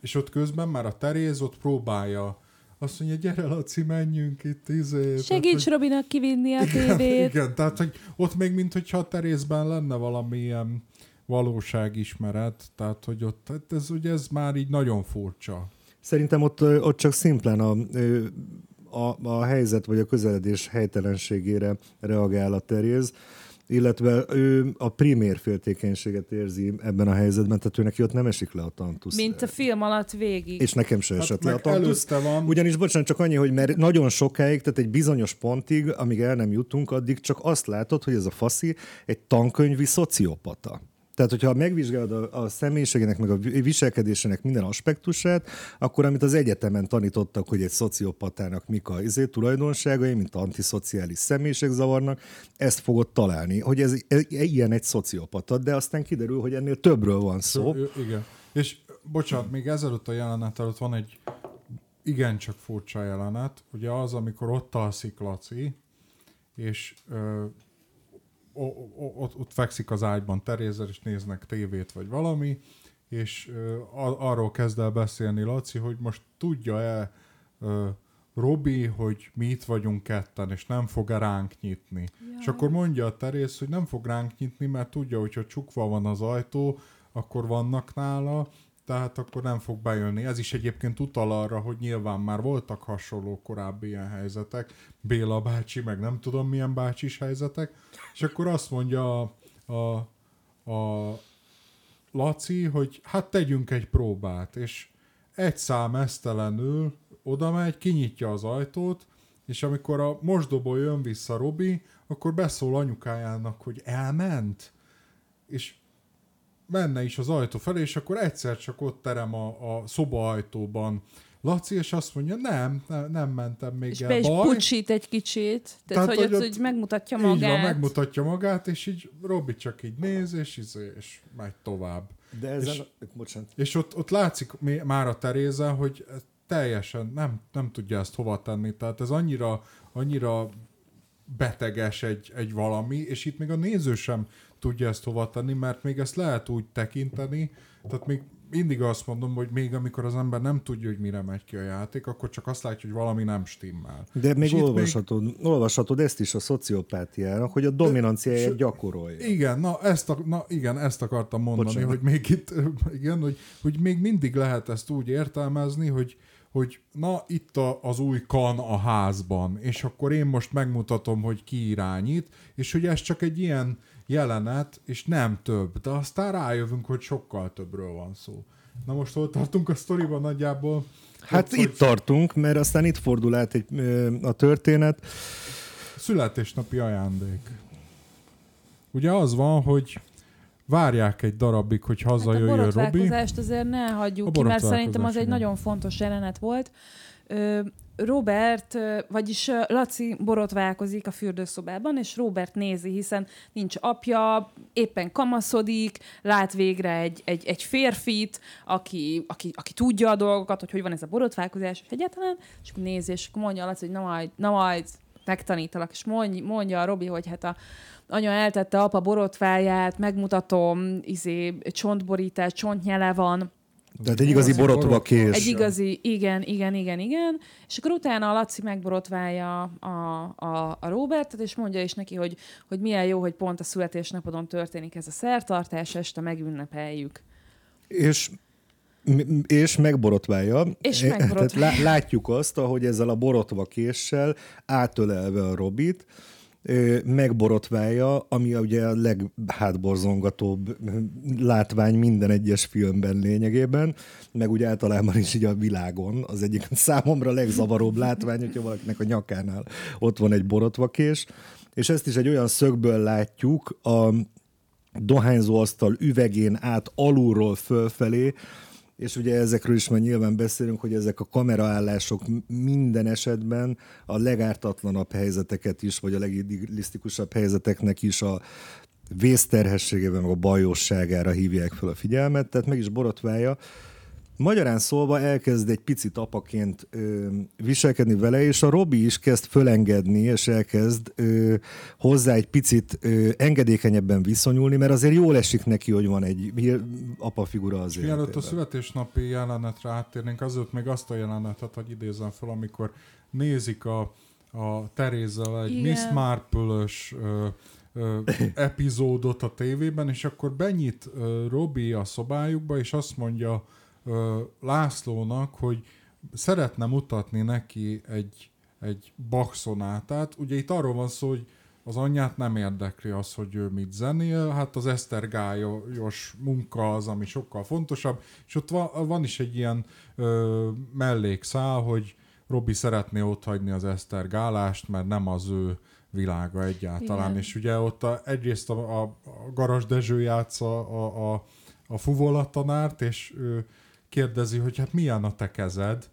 és ott közben már a Teréz ott próbálja azt mondja, gyere Laci, menjünk itt, izé. Segíts tehát, Robinak kivinni a tévét. Igen, igen, tehát hogy ott még mintha a terészben lenne valami ilyen valóságismeret, tehát hogy ott tehát ez, ugye ez már így nagyon furcsa. Szerintem ott, ott csak szimplán a, a, a helyzet vagy a közeledés helytelenségére reagál a teréz, illetve ő a primér féltékenységet érzi ebben a helyzetben, tehát ő neki ott nem esik le a tantusz. Mint a film alatt végig. És nekem se hát esett le a tantusz. Van. Ugyanis, bocsánat, csak annyi, hogy mert nagyon sokáig, tehát egy bizonyos pontig, amíg el nem jutunk, addig csak azt látod, hogy ez a faszi egy tankönyvi szociopata. Tehát, hogyha megvizsgálod a, a személyiségének, meg a viselkedésének minden aspektusát, akkor amit az egyetemen tanítottak, hogy egy szociopatának mik a izé, tulajdonságai, mint antiszociális személyiségzavarnak, ezt fogod találni, hogy ez, ez ilyen egy szociopata, de aztán kiderül, hogy ennél többről van szó. Igen. És bocsánat, még ezelőtt a jelenet előtt van egy igencsak furcsa jelenet, ugye az, amikor ott alszik Laci, és ö, ott, ott fekszik az ágyban Terézer, és néznek tévét vagy valami, és arról kezd el beszélni Laci, hogy most tudja-e Robi, hogy mi itt vagyunk ketten, és nem fog-e ránk nyitni. Ja. És akkor mondja a Terész, hogy nem fog ránk nyitni, mert tudja, hogy ha csukva van az ajtó, akkor vannak nála, tehát akkor nem fog bejönni. Ez is egyébként utal arra, hogy nyilván már voltak hasonló korábbi ilyen helyzetek, Béla bácsi, meg nem tudom milyen bácsis helyzetek, és akkor azt mondja a, a, a Laci, hogy hát tegyünk egy próbát, és egy szám esztelenül oda megy, kinyitja az ajtót, és amikor a mosdóból jön vissza Robi, akkor beszól anyukájának, hogy elment, és menne is az ajtó felé, és akkor egyszer csak ott terem a, a szoba ajtóban Laci, és azt mondja, nem, nem, nem mentem még és el. És be is pucsít egy kicsit, tehát, tehát hogy, hogy, hogy megmutatja magát. Így van, megmutatja magát, és így Robi csak így néz, és, és, és megy tovább. De ezen, és, bocsánat. És ott, ott látszik már a Teréza, hogy teljesen nem, nem tudja ezt hova tenni, tehát ez annyira, annyira beteges egy, egy valami, és itt még a néző sem tudja ezt hova tenni, mert még ezt lehet úgy tekinteni, tehát még mindig azt mondom, hogy még amikor az ember nem tudja, hogy mire megy ki a játék, akkor csak azt látja, hogy valami nem stimmel. De még olvashatod, még... olvashatod ezt is a szociopátiának, hogy a dominanciáját De, gyakorolja. Igen, na ezt, a, na igen, ezt akartam mondani, Bocsánat. hogy még itt, igen, hogy, hogy még mindig lehet ezt úgy értelmezni, hogy, hogy na itt a, az új kan a házban, és akkor én most megmutatom, hogy ki irányít, és hogy ez csak egy ilyen jelenet, és nem több, de aztán rájövünk, hogy sokkal többről van szó. Na most hol tartunk a sztoriban nagyjából? Hát ott, itt hogy... tartunk, mert aztán itt fordul át egy, a történet. Születésnapi ajándék. Ugye az van, hogy várják egy darabig, hogy hazajöjjön hát a Robi. azért ne hagyjuk ki, mert szerintem az egy nagyon fontos jelenet volt. Robert, vagyis Laci borotválkozik a fürdőszobában, és Robert nézi, hiszen nincs apja, éppen kamaszodik, lát végre egy, egy, egy férfit, aki, aki, aki tudja a dolgokat, hogy hogy van ez a borotválkozás, és egyáltalán, és akkor nézi, és mondja a Laci, hogy na majd, na majd megtanítalak, és mondja, mondja a Robi, hogy hát a, anya eltette apa borotváját, megmutatom, izé, csontborítás, csontnyele van, tehát egy igazi borotva kés. Egy igazi, igen, igen, igen, igen. És akkor utána a Laci megborotválja a, a, a Robertet, és mondja is neki, hogy, hogy milyen jó, hogy pont a születésnapodon történik ez a szertartás, este megünnepeljük. És és megborotválja. És megborotválja. Tehát látjuk azt, ahogy ezzel a borotva késsel átölelve a Robit, megborotválja, ami ugye a leghátborzongatóbb látvány minden egyes filmben lényegében, meg ugye általában is így a világon. Az egyik számomra legzavaróbb látvány, hogyha valakinek a nyakánál ott van egy borotvakés, és ezt is egy olyan szögből látjuk a dohányzó asztal üvegén át alulról fölfelé, és ugye ezekről is már nyilván beszélünk, hogy ezek a kameraállások minden esetben a legártatlanabb helyzeteket is, vagy a legidealisztikusabb helyzeteknek is a vészterhességében, a bajosságára hívják fel a figyelmet, tehát meg is borotválja, Magyarán szólva elkezd egy picit apaként ö, viselkedni vele, és a Robi is kezd fölengedni, és elkezd ö, hozzá egy picit ö, engedékenyebben viszonyulni, mert azért jól esik neki, hogy van egy apa figura az Mielőtt a születésnapi jelenetre áttérnénk, azért még azt a jelenetet, hogy idézem fel, amikor nézik a, a Terézzel egy Igen. Miss Marple-ös epizódot a tévében, és akkor benyit ö, Robi a szobájukba, és azt mondja Lászlónak, hogy szeretne mutatni neki egy, egy baxonátát. Ugye itt arról van szó, hogy az anyját nem érdekli az, hogy ő mit zenél, hát az esztergályos munka az, ami sokkal fontosabb, és ott van, van is egy ilyen ö, mellékszál, hogy Robi szeretné otthagyni az esztergálást, mert nem az ő világa egyáltalán. Igen. És ugye ott a, egyrészt a, a, Garas Dezső játsza a, a, a fuvola és ő kérdezi, hogy hát milyen a te kezed,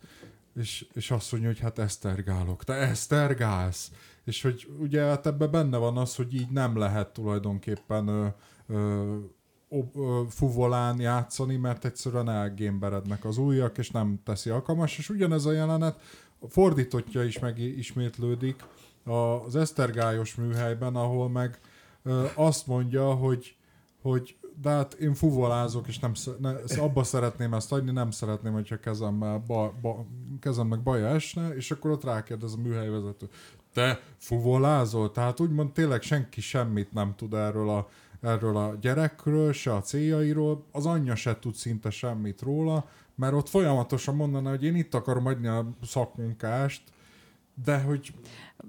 és, és azt mondja, hogy hát esztergálok. Te esztergálsz? És hogy ugye hát ebben benne van az, hogy így nem lehet tulajdonképpen ö, ö, fuvolán játszani, mert egyszerűen elgémberednek az ujjak, és nem teszi alkalmas, és ugyanez a jelenet fordítottja is megismétlődik, az Esztergályos műhelyben, ahol meg ö, azt mondja, hogy, hogy de hát én fuvolázok, és nem, ne, abba szeretném ezt adni, nem szeretném, hogyha kezemmel ba, ba, kezemnek baja esne, és akkor ott rákérdez a műhelyvezető. Te fuvolázol? Tehát úgymond tényleg senki semmit nem tud erről a, erről a gyerekről, se a céljairól, az anyja se tud szinte semmit róla, mert ott folyamatosan mondaná, hogy én itt akarom adni a szakmunkást, de hogy...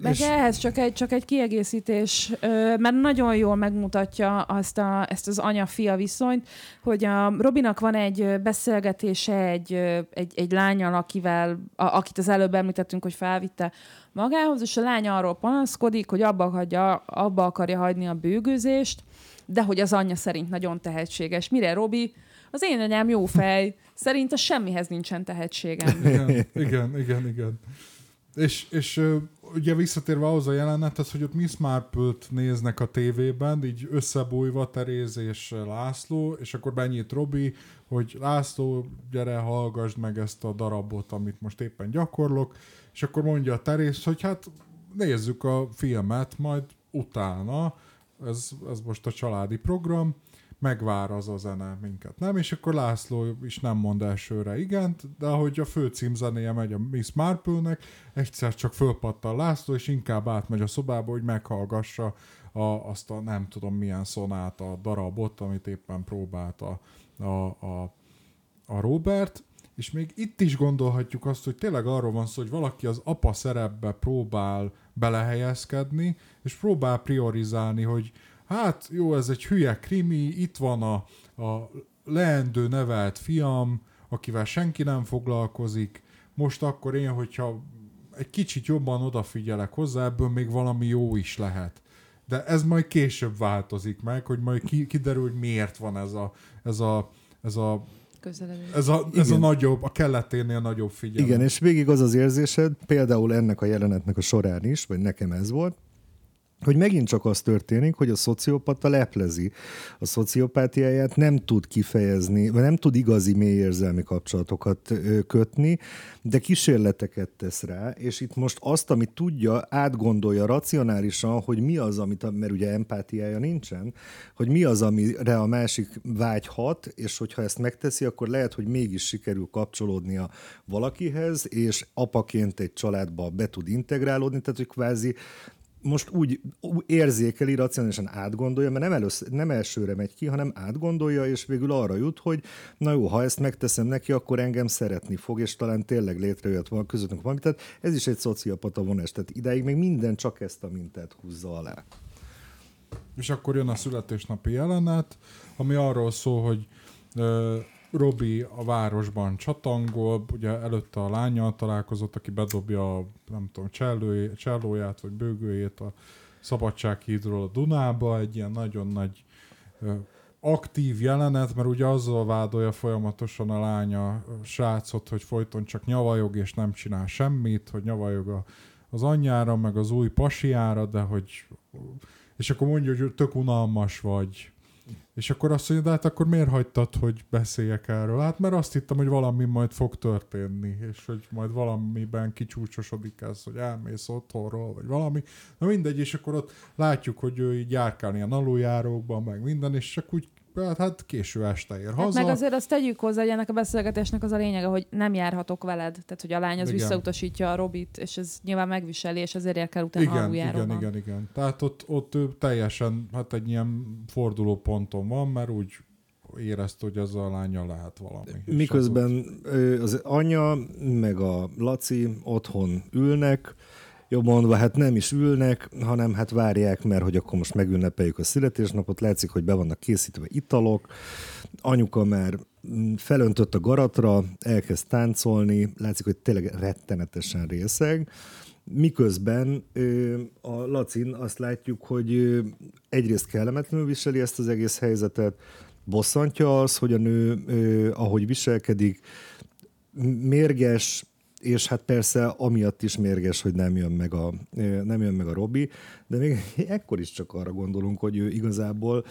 Meg és... ehhez csak egy, csak egy kiegészítés, mert nagyon jól megmutatja azt a, ezt az anya-fia viszonyt, hogy a Robinak van egy beszélgetése egy, egy, egy lányal, akivel, a, akit az előbb említettünk, hogy felvitte magához, és a lány arról panaszkodik, hogy abba, hagyja, abba akarja hagyni a bőgőzést, de hogy az anyja szerint nagyon tehetséges. Mire Robi? Az én anyám jó fej, szerint a semmihez nincsen tehetségem. Igen, igen, igen, igen. És, és ugye visszatérve ahhoz a jelenethez, hogy ott Miss marple néznek a tévében, így összebújva Teréz és László, és akkor benyit Robi, hogy László, gyere, hallgassd meg ezt a darabot, amit most éppen gyakorlok, és akkor mondja a Teréz, hogy hát nézzük a filmet, majd utána, ez, ez most a családi program, megvár az a zene minket, nem? És akkor László is nem mond elsőre igent, de ahogy a fő címzenéje megy a Miss Marple-nek, egyszer csak fölpattal László, és inkább átmegy a szobába, hogy meghallgassa a, azt a nem tudom milyen a darabot, amit éppen próbált a, a, a, a Robert, és még itt is gondolhatjuk azt, hogy tényleg arról van szó, hogy valaki az apa szerepbe próbál belehelyezkedni, és próbál priorizálni, hogy hát jó, ez egy hülye krimi, itt van a, a leendő nevelt fiam, akivel senki nem foglalkozik, most akkor én, hogyha egy kicsit jobban odafigyelek hozzá, ebből még valami jó is lehet. De ez majd később változik meg, hogy majd ki, kiderül, hogy miért van ez a, ez a, ez a ez a, ez a nagyobb, a kelleténél nagyobb figyelem. Igen, és végig az az érzésed, például ennek a jelenetnek a során is, vagy nekem ez volt, hogy megint csak az történik, hogy a szociopata leplezi. A szociopátiáját, nem tud kifejezni, vagy nem tud igazi mély érzelmi kapcsolatokat kötni, de kísérleteket tesz rá, és itt most azt, amit tudja, átgondolja racionálisan, hogy mi az, amit, mert ugye empátiája nincsen, hogy mi az, amire a másik vágyhat, és hogyha ezt megteszi, akkor lehet, hogy mégis sikerül kapcsolódnia valakihez, és apaként egy családba be tud integrálódni, tehát hogy kvázi most úgy érzékeli, racionálisan átgondolja, mert nem, először, nem elsőre megy ki, hanem átgondolja, és végül arra jut, hogy na jó, ha ezt megteszem neki, akkor engem szeretni fog, és talán tényleg létrejött van közöttünk valami. Tehát ez is egy szociopata vonás, tehát ideig még minden csak ezt a mintát húzza alá. És akkor jön a születésnapi jelenet, ami arról szól, hogy Robi a városban csatangol, ugye előtte a lányjal találkozott, aki bedobja a, nem tudom, csellóját vagy bőgőjét a Szabadsághídról a Dunába, egy ilyen nagyon nagy aktív jelenet, mert ugye azzal vádolja folyamatosan a lánya srácot, hogy folyton csak nyavajog és nem csinál semmit, hogy nyavajog a, az anyjára, meg az új pasiára, de hogy és akkor mondja, hogy tök unalmas vagy, És akkor azt mondja, de hát akkor miért hagytad, hogy beszéljek erről? Hát mert azt hittem, hogy valami majd fog történni, és hogy majd valamiben kicsúcsosodik ez, hogy elmész otthonról, vagy valami. Na mindegy, és akkor ott látjuk, hogy ő így járkál ilyen aluljárókban, meg minden, és csak úgy hát, hát késő este ér haza. Hát meg azért azt tegyük hozzá, hogy ennek a beszélgetésnek az a lényege, hogy nem járhatok veled. Tehát, hogy a lány az Igen. visszautasítja a Robit, és ez nyilván megviseli, és ezért ér kell utána igen, igen, aluljáróban. igen, igen. Tehát ott, ott teljesen, hát egy ilyen forduló ponton van, mert úgy érezte, hogy az a lánya lehet valami. Miközben az anya meg a Laci otthon ülnek, jobb mondva, hát nem is ülnek, hanem hát várják, mert hogy akkor most megünnepeljük a születésnapot, látszik, hogy be vannak készítve italok, anyuka már felöntött a garatra, elkezd táncolni, látszik, hogy tényleg rettenetesen részeg, miközben a Lacin azt látjuk, hogy egyrészt kellemetlenül viseli ezt az egész helyzetet, bosszantja az, hogy a nő, ahogy viselkedik, mérges, és hát persze amiatt is mérges, hogy nem jön meg a, nem jön meg a Robi, de még ekkor is csak arra gondolunk, hogy ő igazából,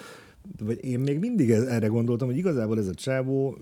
vagy én még mindig erre gondoltam, hogy igazából ez a csávó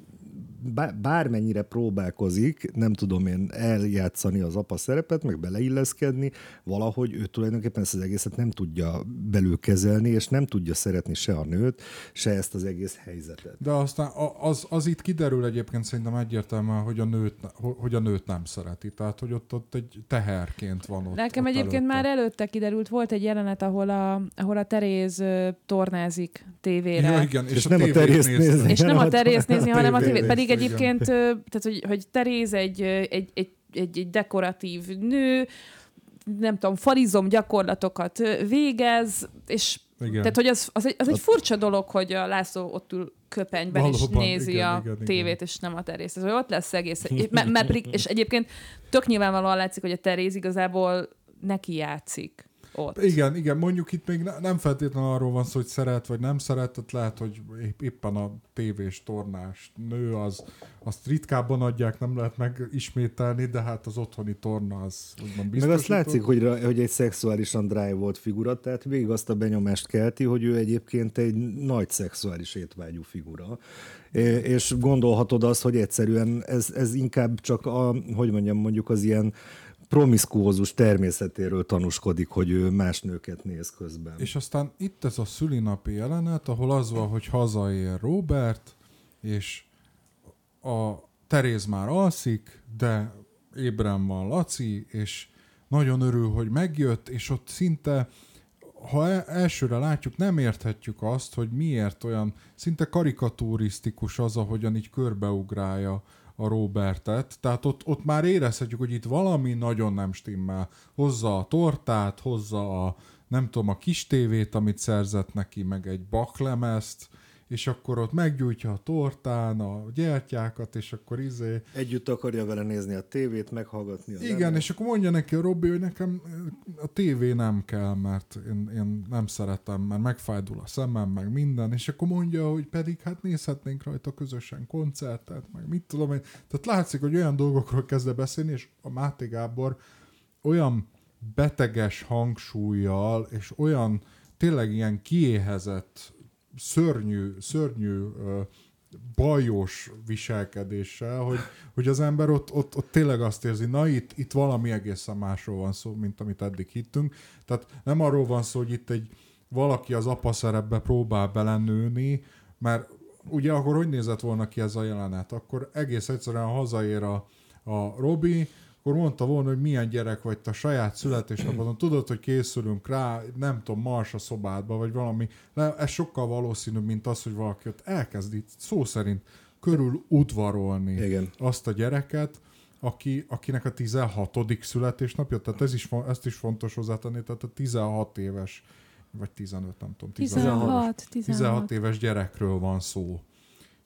bármennyire próbálkozik, nem tudom én eljátszani az apa szerepet, meg beleilleszkedni, valahogy ő tulajdonképpen ezt az egészet nem tudja belül kezelni, és nem tudja szeretni se a nőt, se ezt az egész helyzetet. De aztán az, az itt kiderül egyébként szerintem egyértelműen, hogy a nőt, hogy a nőt nem szereti. Tehát, hogy ott, ott egy teherként van ott. Nekem ott egyébként előtte. már előtte kiderült, volt egy jelenet, ahol a, ahol a Teréz tornázik tévére. Ja, igen, és, És a nem a nézte. nézni. És nem a Igen, Terész nézni, hanem a tévét tévét. Pedig egyébként, tehát hogy, hogy Teréz egy, egy, egy, egy, egy dekoratív nő, nem tudom, farizom gyakorlatokat végez, és Igen. tehát, hogy az, az, egy, az egy furcsa dolog, hogy a László ott ül köpenyben, és Valóban, nézi igen, a igen, igen. tévét, és nem a. Tehát, hogy ott lesz egész. És, mert, mert, és egyébként tök nyilvánvalóan látszik, hogy a Teréz igazából neki játszik ott. Igen, igen, mondjuk itt még ne- nem feltétlenül arról van szó, hogy szeret vagy nem szeret, tehát lehet, hogy épp, éppen a tévés tornás nő, az, azt ritkábban adják, nem lehet megismételni, de hát az otthoni torna az úgymond Meg biztosított. azt látszik, hogy, hogy egy szexuálisan drive volt figura, tehát végig azt a benyomást kelti, hogy ő egyébként egy nagy szexuális étvágyú figura. És gondolhatod azt, hogy egyszerűen ez, ez inkább csak a, hogy mondjam, mondjuk az ilyen promiszkuózus természetéről tanúskodik, hogy ő más nőket néz közben. És aztán itt ez a szülinapi jelenet, ahol az van, hogy hazaér Robert, és a Teréz már alszik, de ébren van Laci, és nagyon örül, hogy megjött, és ott szinte, ha e- elsőre látjuk, nem érthetjük azt, hogy miért olyan szinte karikatúrisztikus az, ahogyan így körbeugrálja a Robertet. Tehát ott, ott már érezhetjük, hogy itt valami nagyon nem stimmel. Hozza a tortát, hozza a nem tudom, a kis tévét, amit szerzett neki, meg egy baklemezt, és akkor ott meggyújtja a tortán a gyertyákat, és akkor izé... Együtt akarja vele nézni a tévét, meghallgatni a Igen, zenét. és akkor mondja neki a Robi, hogy nekem a tévé nem kell, mert én, én nem szeretem, mert megfájdul a szemem, meg minden, és akkor mondja, hogy pedig hát nézhetnénk rajta közösen koncertet, meg mit tudom én. Tehát látszik, hogy olyan dolgokról kezd beszélni, és a Máté Gábor olyan beteges hangsúlyjal, és olyan tényleg ilyen kiéhezett, szörnyű, szörnyű bajos viselkedéssel, hogy, hogy az ember ott, ott, ott tényleg azt érzi, na itt, itt valami egészen másról van szó, mint amit eddig hittünk. Tehát nem arról van szó, hogy itt egy valaki az apa szerepbe próbál belenőni, mert ugye akkor hogy nézett volna ki ez a jelenet? Akkor egész egyszerűen hazaér a, a Robi, akkor mondta volna, hogy milyen gyerek vagy te a saját születésnapodon, tudod, hogy készülünk rá, nem tudom, mars a szobádba, vagy valami. Le, ez sokkal valószínűbb, mint az, hogy valaki ott elkezd itt szó szerint körül udvarolni Igen. azt a gyereket, aki, akinek a 16. születésnapja, tehát ez is, ezt is fontos hozzátenni, tehát a 16 éves, vagy 15, nem tudom, 16, 16, 16. 16 éves gyerekről van szó.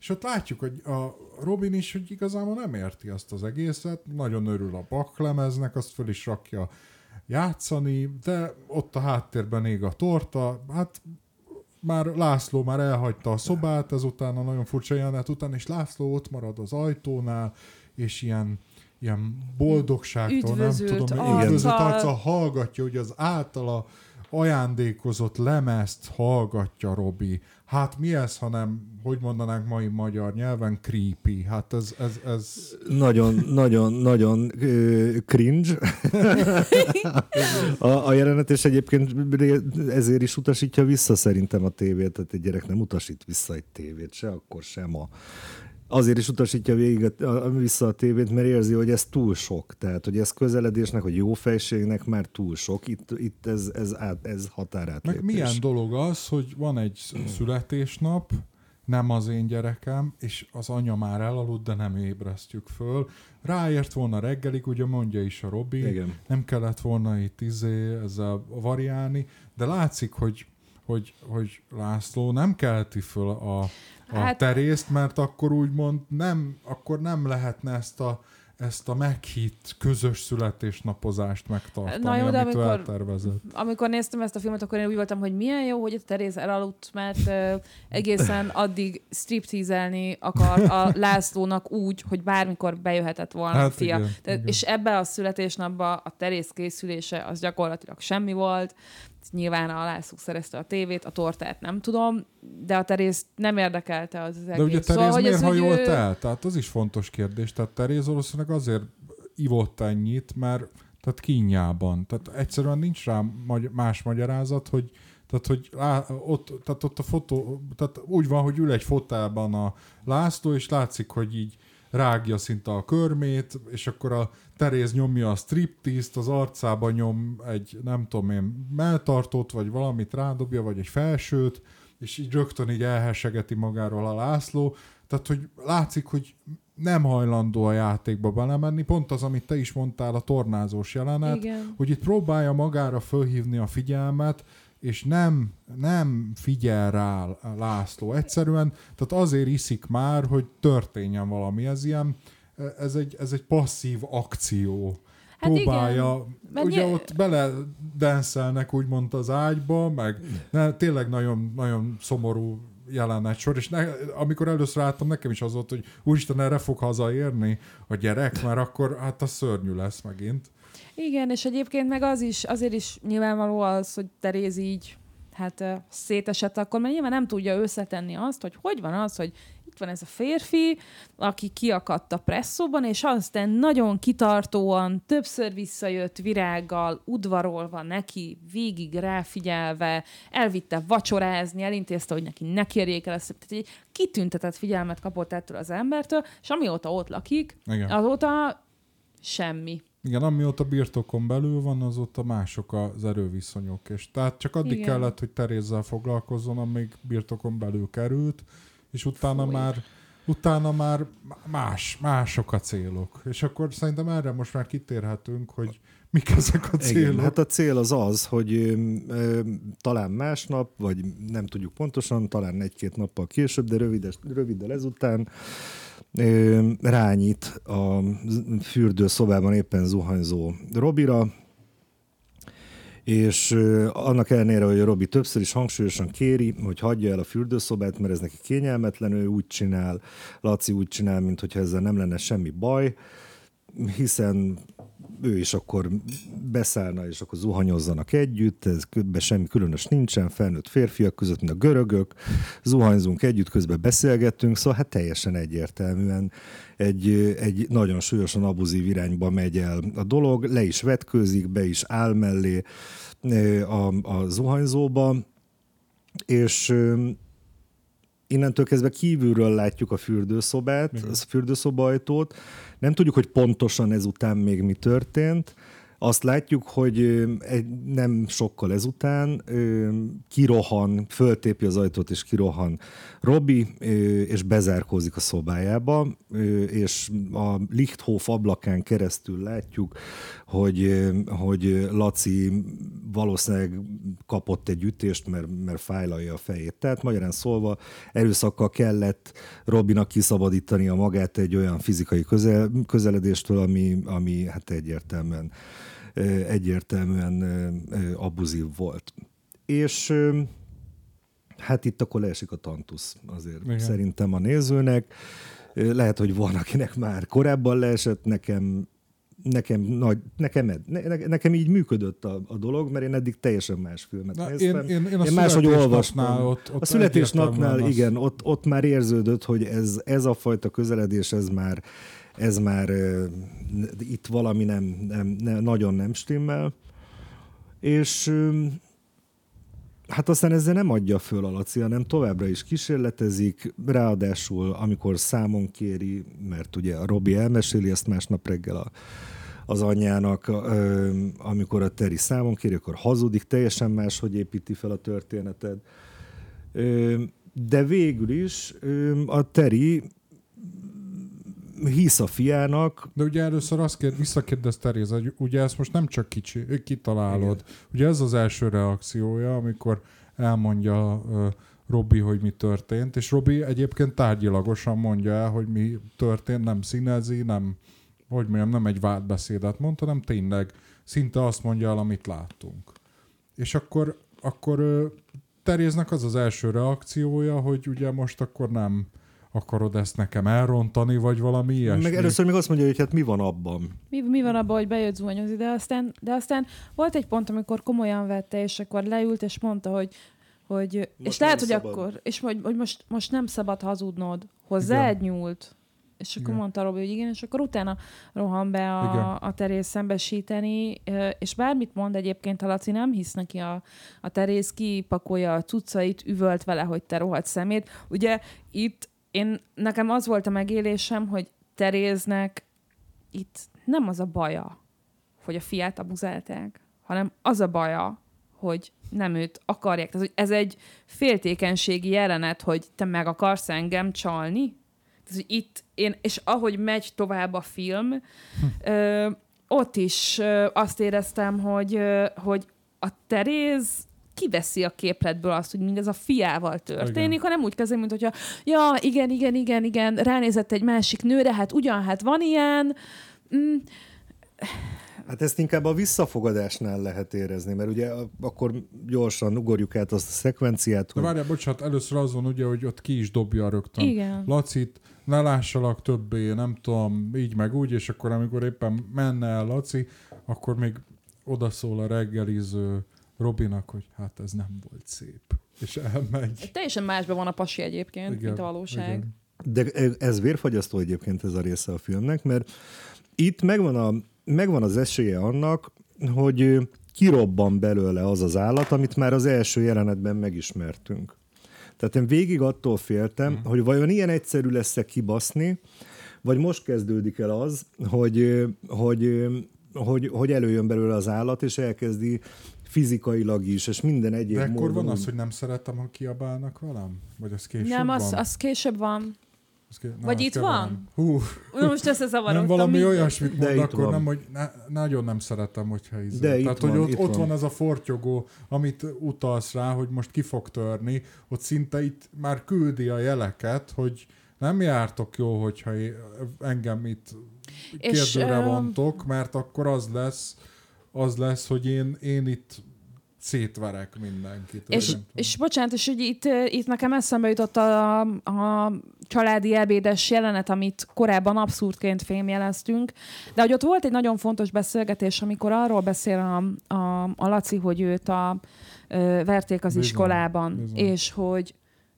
És ott látjuk, hogy a Robin is, hogy igazából nem érti azt az egészet, nagyon örül a baklemeznek, azt föl is rakja játszani, de ott a háttérben ég a torta, hát már László már elhagyta a szobát, ezután a nagyon furcsa jelenet után, és László ott marad az ajtónál, és ilyen, ilyen boldogságtól, Üdvözült nem tudom, arccal. üdvözött arccal hallgatja, hogy az általa ajándékozott lemezt hallgatja Robi. Hát mi ez, hanem, hogy mondanánk mai magyar nyelven, creepy. Hát ez... ez, ez... Nagyon, nagyon, nagyon uh, cringe a, a jelenet, és egyébként ezért is utasítja vissza szerintem a tévét, tehát egy gyerek nem utasít vissza egy tévét, se akkor sem a azért is utasítja végig a, a, vissza a tévét, mert érzi, hogy ez túl sok. Tehát, hogy ez közeledésnek, vagy jó fejségnek már túl sok. Itt, itt ez, ez, át, ez határát. Meg milyen dolog az, hogy van egy születésnap, nem az én gyerekem, és az anya már elaludt, de nem ébresztjük föl. Ráért volna reggelig, ugye mondja is a Robi, Igen. nem kellett volna itt izé, ezzel variálni, de látszik, hogy hogy, hogy László nem kelti föl a, a hát, terészt, mert akkor úgymond nem, akkor nem lehetne ezt a ezt a meghitt közös születésnapozást megtartani, Na jó, de amit amikor, eltervezett. Amikor néztem ezt a filmet, akkor én úgy voltam, hogy milyen jó, hogy a Teréz elaludt, mert uh, egészen addig stripteaselni akar a Lászlónak úgy, hogy bármikor bejöhetett volna hát a fia. Igen, Tehát, igen. És ebbe a születésnapba a Teréz készülése az gyakorlatilag semmi volt. Nyilván a László szerezte a tévét, a tortát nem tudom, de a Teréz nem érdekelte az, az egész. De ugye Teréz szóval, miért hajolt ő... el? Tehát az is fontos kérdés. Tehát Teréz valószínűleg azért ivott ennyit, mert tehát kínjában. Tehát egyszerűen nincs rá más magyarázat, hogy tehát, hogy lá, ott, tehát ott a fotó, tehát úgy van, hogy ül egy fotában a László, és látszik, hogy így rágja szinte a körmét, és akkor a Teréz nyomja a striptease az arcába nyom egy, nem tudom én, melltartót, vagy valamit rádobja, vagy egy felsőt, és így rögtön így elhessegeti magáról a László. Tehát, hogy látszik, hogy nem hajlandó a játékba belemenni, pont az, amit te is mondtál, a tornázós jelenet, Igen. hogy itt próbálja magára fölhívni a figyelmet, és nem, nem figyel rá László. Egyszerűen, tehát azért iszik már, hogy történjen valami. Ez ilyen, ez egy, ez egy passzív akció. Hát próbálja, igen. ugye ny- ott bele denszelnek úgymond az ágyba, meg ne, tényleg nagyon, nagyon szomorú jelenet sor, és ne, amikor először láttam, nekem is az volt, hogy úristen, erre fog hazaérni a gyerek, mert akkor hát a szörnyű lesz megint. Igen, és egyébként meg az is, azért is nyilvánvaló az, hogy Teréz így hát szétesett akkor, mert nyilván nem tudja összetenni azt, hogy hogy van az, hogy itt van ez a férfi, aki kiakadt a presszóban, és aztán nagyon kitartóan, többször visszajött virággal, udvarolva neki, végig ráfigyelve, elvitte vacsorázni, elintézte, hogy neki ne kérjék el ezt. Tehát egy kitüntetett figyelmet kapott ettől az embertől, és amióta ott lakik, Igen. azóta semmi. Igen, amióta birtokon belül van, azóta mások az erőviszonyok. És tehát csak addig Igen. kellett, hogy Terézzel foglalkozzon, amíg birtokon belül került, és utána Fúj. már utána már más, mások a célok. És akkor szerintem erre most már kitérhetünk, hogy mik ezek a célok. Igen, hát a cél az az, hogy ö, ö, talán másnap, vagy nem tudjuk pontosan, talán egy-két nappal később, de rövides, röviddel ezután rányít a fürdőszobában éppen zuhanyzó Robira, és annak ellenére, hogy a Robi többször is hangsúlyosan kéri, hogy hagyja el a fürdőszobát, mert ez neki kényelmetlen, ő úgy csinál, Laci úgy csinál, mintha ezzel nem lenne semmi baj, hiszen ő is akkor beszállna, és akkor zuhanyozzanak együtt, ez be semmi különös nincsen, felnőtt férfiak között, mint a görögök, zuhanyzunk együtt, közben beszélgettünk, szóval hát teljesen egyértelműen egy, egy nagyon súlyosan abuzív irányba megy el a dolog, le is vetkőzik, be is áll mellé a, a zuhanyzóba, és innentől kezdve kívülről látjuk a fürdőszobát, a fürdőszoba ajtót. Nem tudjuk, hogy pontosan ezután még mi történt, azt látjuk, hogy nem sokkal ezután kirohan, föltépi az ajtót és kirohan Robi, és bezárkózik a szobájába, és a Lichthof ablakán keresztül látjuk, hogy, hogy Laci valószínűleg kapott egy ütést, mert, mert fájlalja a fejét. Tehát magyarán szólva erőszakkal kellett Robinak kiszabadítani a magát egy olyan fizikai közel, közeledéstől, ami, ami hát egyértelműen egyértelműen abuzív volt. És hát itt akkor leesik a tantusz azért Igen. szerintem a nézőnek. Lehet, hogy van, akinek már korábban leesett, nekem nekem, nagy, nekem, ne, nekem így működött a, a dolog, mert én eddig teljesen más filmet Na, néztem. én, én, én, én máshogy olvastam. Ott, ott a születésnapnál, igen, ott, ott már érződött, hogy ez, ez a fajta közeledés, ez már, ez már itt valami nem, nem, nem, nagyon nem stimmel. És Hát aztán ezzel nem adja föl a Laci, hanem továbbra is kísérletezik, ráadásul amikor számon kéri, mert ugye a Robi elmeséli ezt másnap reggel a, az anyjának, amikor a Teri számon kéri, akkor hazudik, teljesen más, hogy építi fel a történeted. De végül is a Teri hisz a fiának. De ugye először azt kér, visszakérdez Teréza, hogy ugye ezt most nem csak kicsi, kitalálod. Igen. Ugye ez az első reakciója, amikor elmondja uh, Robi, hogy mi történt, és Robi egyébként tárgyilagosan mondja el, hogy mi történt, nem színezi, nem, hogy mondjam, nem egy vádbeszédet mondta, hanem tényleg szinte azt mondja el, amit láttunk. És akkor, akkor Teréznek az az első reakciója, hogy ugye most akkor nem, akarod ezt nekem elrontani, vagy valami ilyesmi? Meg először még azt mondja, hogy hát mi van abban? Mi, mi van abban, hogy bejött zuhanyozni, de aztán, de aztán volt egy pont, amikor komolyan vette, és akkor leült, és mondta, hogy hogy, most és lehet, hogy szabad. akkor, és hogy, hogy most, most nem szabad hazudnod. Hozzád nyúlt. És akkor igen. mondta Robi, hogy igen, és akkor utána rohan be a, a Terész szembesíteni, és bármit mond egyébként, a Laci nem hisz neki a, a Terész, kipakolja a cuccait, üvölt vele, hogy te rohadt szemét. Ugye itt én, nekem az volt a megélésem, hogy Teréznek itt nem az a baja, hogy a fiát abuzálták, hanem az a baja, hogy nem őt akarják. Tehát, hogy ez egy féltékenységi jelenet, hogy te meg akarsz engem csalni. Tehát, hogy itt én, és ahogy megy tovább a film, hm. ö, ott is ö, azt éreztem, hogy, ö, hogy a Teréz kiveszi a képletből azt, hogy mindez a fiával történik, igen. hanem úgy kezdődik, mint hogyha ja, igen, igen, igen, igen, ránézett egy másik nőre, hát ugyan, hát van ilyen. Mm. Hát ezt inkább a visszafogadásnál lehet érezni, mert ugye akkor gyorsan ugorjuk át azt a szekvenciát. De hogy... várjál, bocsánat, először azon ugye, hogy ott ki is dobja rögtön. Igen. Lacit, ne lássalak többé, nem tudom, így meg úgy, és akkor amikor éppen menne el Laci, akkor még odaszól a reggeliző Robinak, hogy hát ez nem volt szép. És elmegy. Teljesen másban van a pasi egyébként, igen, mint a valóság. Igen. De ez vérfagyasztó egyébként ez a része a filmnek, mert itt megvan, a, megvan az esélye annak, hogy kirobban belőle az az állat, amit már az első jelenetben megismertünk. Tehát én végig attól féltem, mm. hogy vajon ilyen egyszerű lesz-e kibaszni, vagy most kezdődik el az, hogy, hogy, hogy, hogy előjön belőle az állat, és elkezdi fizikailag is, és minden egyéb De akkor módon. van az, hogy nem szeretem, ha kiabálnak velem? Vagy az később Nem, az, van? az később van. Az ké... Na, Vagy itt van? Hú. Most összezavarodtam. Nem valami minden. olyasmit mond, akkor van. nem, hogy ne, nagyon nem szeretem, hogyha izé. De Tehát, hogy van, ott, ott van. van az a fortyogó, amit utalsz rá, hogy most ki fog törni, ott szinte itt már küldi a jeleket, hogy nem jártok jó, hogyha engem itt kérdőre vontok, mert akkor az lesz, az lesz, hogy én, én itt szétverek mindenkit. És, és bocsánat, és hogy itt, itt nekem eszembe jutott a, a családi ebédes jelenet, amit korábban abszurdként fémjeleztünk, de hogy ott volt egy nagyon fontos beszélgetés, amikor arról beszél a, a, a Laci, hogy őt a, ö, verték az bizony, iskolában, bizony. és hogy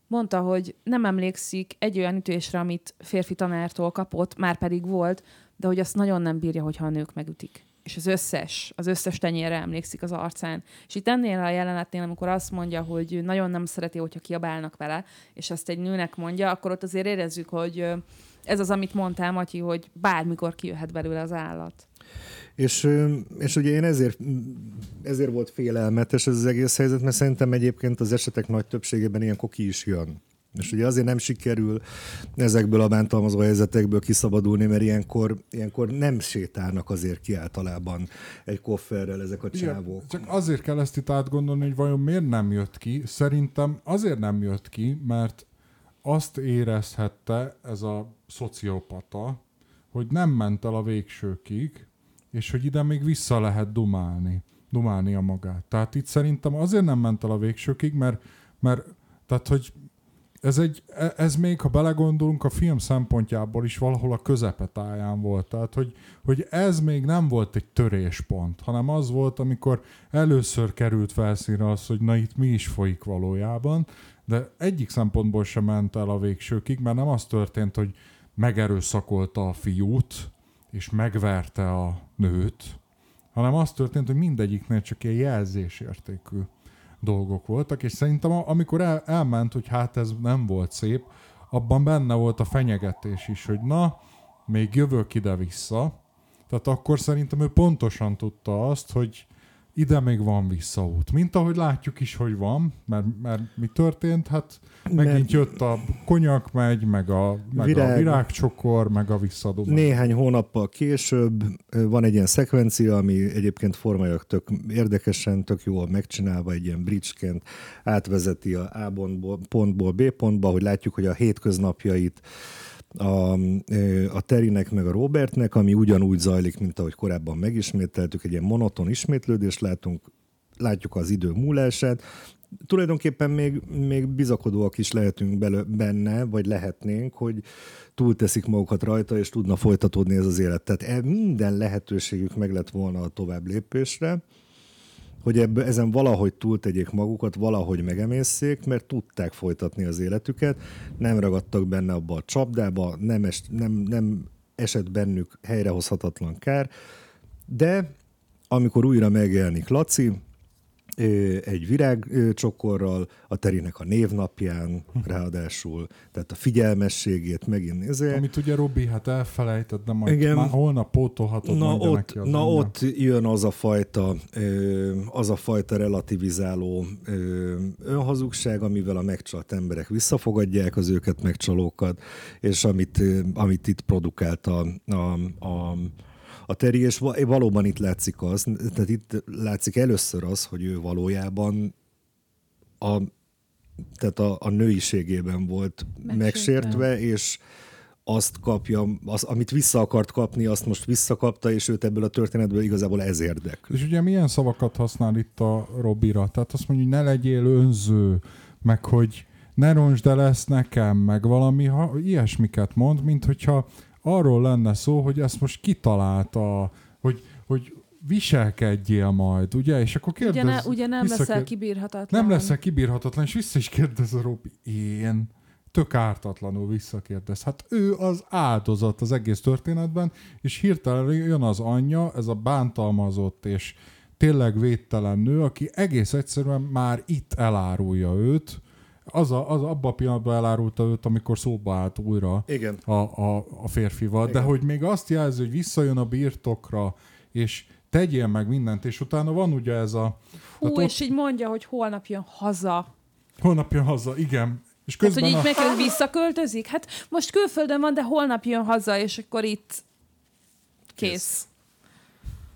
mondta, hogy nem emlékszik egy olyan ütésre, amit férfi tanártól kapott, már pedig volt, de hogy azt nagyon nem bírja, hogyha a nők megütik és az összes, az összes tenyérre emlékszik az arcán. És itt ennél a jelenetnél, amikor azt mondja, hogy nagyon nem szereti, hogyha kiabálnak vele, és ezt egy nőnek mondja, akkor ott azért érezzük, hogy ez az, amit mondtál, Matyi, hogy bármikor kijöhet belőle az állat. És, és ugye én ezért, ezért volt félelmetes ez az egész helyzet, mert szerintem egyébként az esetek nagy többségében ilyen koki is jön. És ugye azért nem sikerül ezekből a bántalmazó helyzetekből kiszabadulni, mert ilyenkor, ilyenkor nem sétálnak azért ki általában egy kofferrel ezek a csávók. Igen, csak azért kell ezt itt átgondolni, hogy vajon miért nem jött ki. Szerintem azért nem jött ki, mert azt érezhette ez a szociopata, hogy nem ment el a végsőkig, és hogy ide még vissza lehet dumálni, dumálni a magát. Tehát itt szerintem azért nem ment el a végsőkig, mert, mert tehát, hogy ez, egy, e- ez még, ha belegondolunk, a film szempontjából is valahol a közepetáján volt. Tehát, hogy, hogy ez még nem volt egy töréspont, hanem az volt, amikor először került felszínre az, hogy na itt mi is folyik valójában, de egyik szempontból sem ment el a végsőkig, mert nem az történt, hogy megerőszakolta a fiút, és megverte a nőt, hanem az történt, hogy mindegyiknél csak ilyen jelzésértékű dolgok voltak, és szerintem amikor el, elment, hogy hát ez nem volt szép, abban benne volt a fenyegetés is, hogy na, még jövök ide-vissza. Tehát akkor szerintem ő pontosan tudta azt, hogy ide még van visszaút. Mint ahogy látjuk is, hogy van, mert, mert mi történt, hát megint mert jött a konyak megy, meg a, meg virág, a virágcsokor, meg a visszadobás. Néhány hónappal később van egy ilyen szekvencia, ami egyébként formájak tök érdekesen, tök jól megcsinálva, egy ilyen bridgeként átvezeti a A pontból B pontba, hogy látjuk, hogy a hétköznapjait a, a Terinek meg a Robertnek, ami ugyanúgy zajlik, mint ahogy korábban megismételtük, egy ilyen monoton ismétlődést látunk, látjuk az idő múlását, tulajdonképpen még, még bizakodóak is lehetünk belő, benne, vagy lehetnénk, hogy túlteszik magukat rajta, és tudna folytatódni ez az élet. Tehát e, minden lehetőségük meg lett volna a tovább lépésre, hogy ebbe, ezen valahogy túltegyék magukat, valahogy megemészszék, mert tudták folytatni az életüket, nem ragadtak benne abba a csapdába, nem, es, nem, nem esett bennük helyrehozhatatlan kár, de amikor újra megjelenik Laci, egy virágcsokorral, a Terinek a névnapján ráadásul, tehát a figyelmességét megint nézé. Amit ugye Robi, hát elfelejtett, de majd Igen. már holnap pótolhatod, na ott, neki az Na ott jön az a fajta, az a fajta relativizáló önhazugság, amivel a megcsalt emberek visszafogadják az őket megcsalókat, és amit, amit itt produkált a, a, a a Terry, és valóban itt látszik az, tehát itt látszik először az, hogy ő valójában a, tehát a, a nőiségében volt megsértve, megsértve és azt kapja, az, amit vissza akart kapni, azt most visszakapta, és őt ebből a történetből igazából ez érdekli. És ugye milyen szavakat használ itt a Robira? Tehát azt mondja, hogy ne legyél önző, meg hogy ne roncsd el ezt nekem, meg valami ha, ilyesmiket mond, mint hogyha arról lenne szó, hogy ezt most kitalálta, hogy, hogy viselkedjél majd, ugye? És akkor kérdez... Ugye, ne, ugye nem leszel kibírhatatlan. Nem leszel kibírhatatlan, és vissza is kérdez a Robi. Én? Tök ártatlanul visszakérdez. Hát ő az áldozat az egész történetben, és hirtelen jön az anyja, ez a bántalmazott és tényleg védtelen nő, aki egész egyszerűen már itt elárulja őt, az, a, az abban a pillanatban elárulta őt, amikor szóba állt újra Igen. A, a, a férfival. Igen. De hogy még azt jelzi, hogy visszajön a birtokra, és tegyél meg mindent, és utána van ugye ez a... Hú, és ott... így mondja, hogy holnap jön haza. Holnap jön haza, igen. És közben hát, hogy így a... meg visszaköltözik? Hát most külföldön van, de holnap jön haza, és akkor itt kész. kész.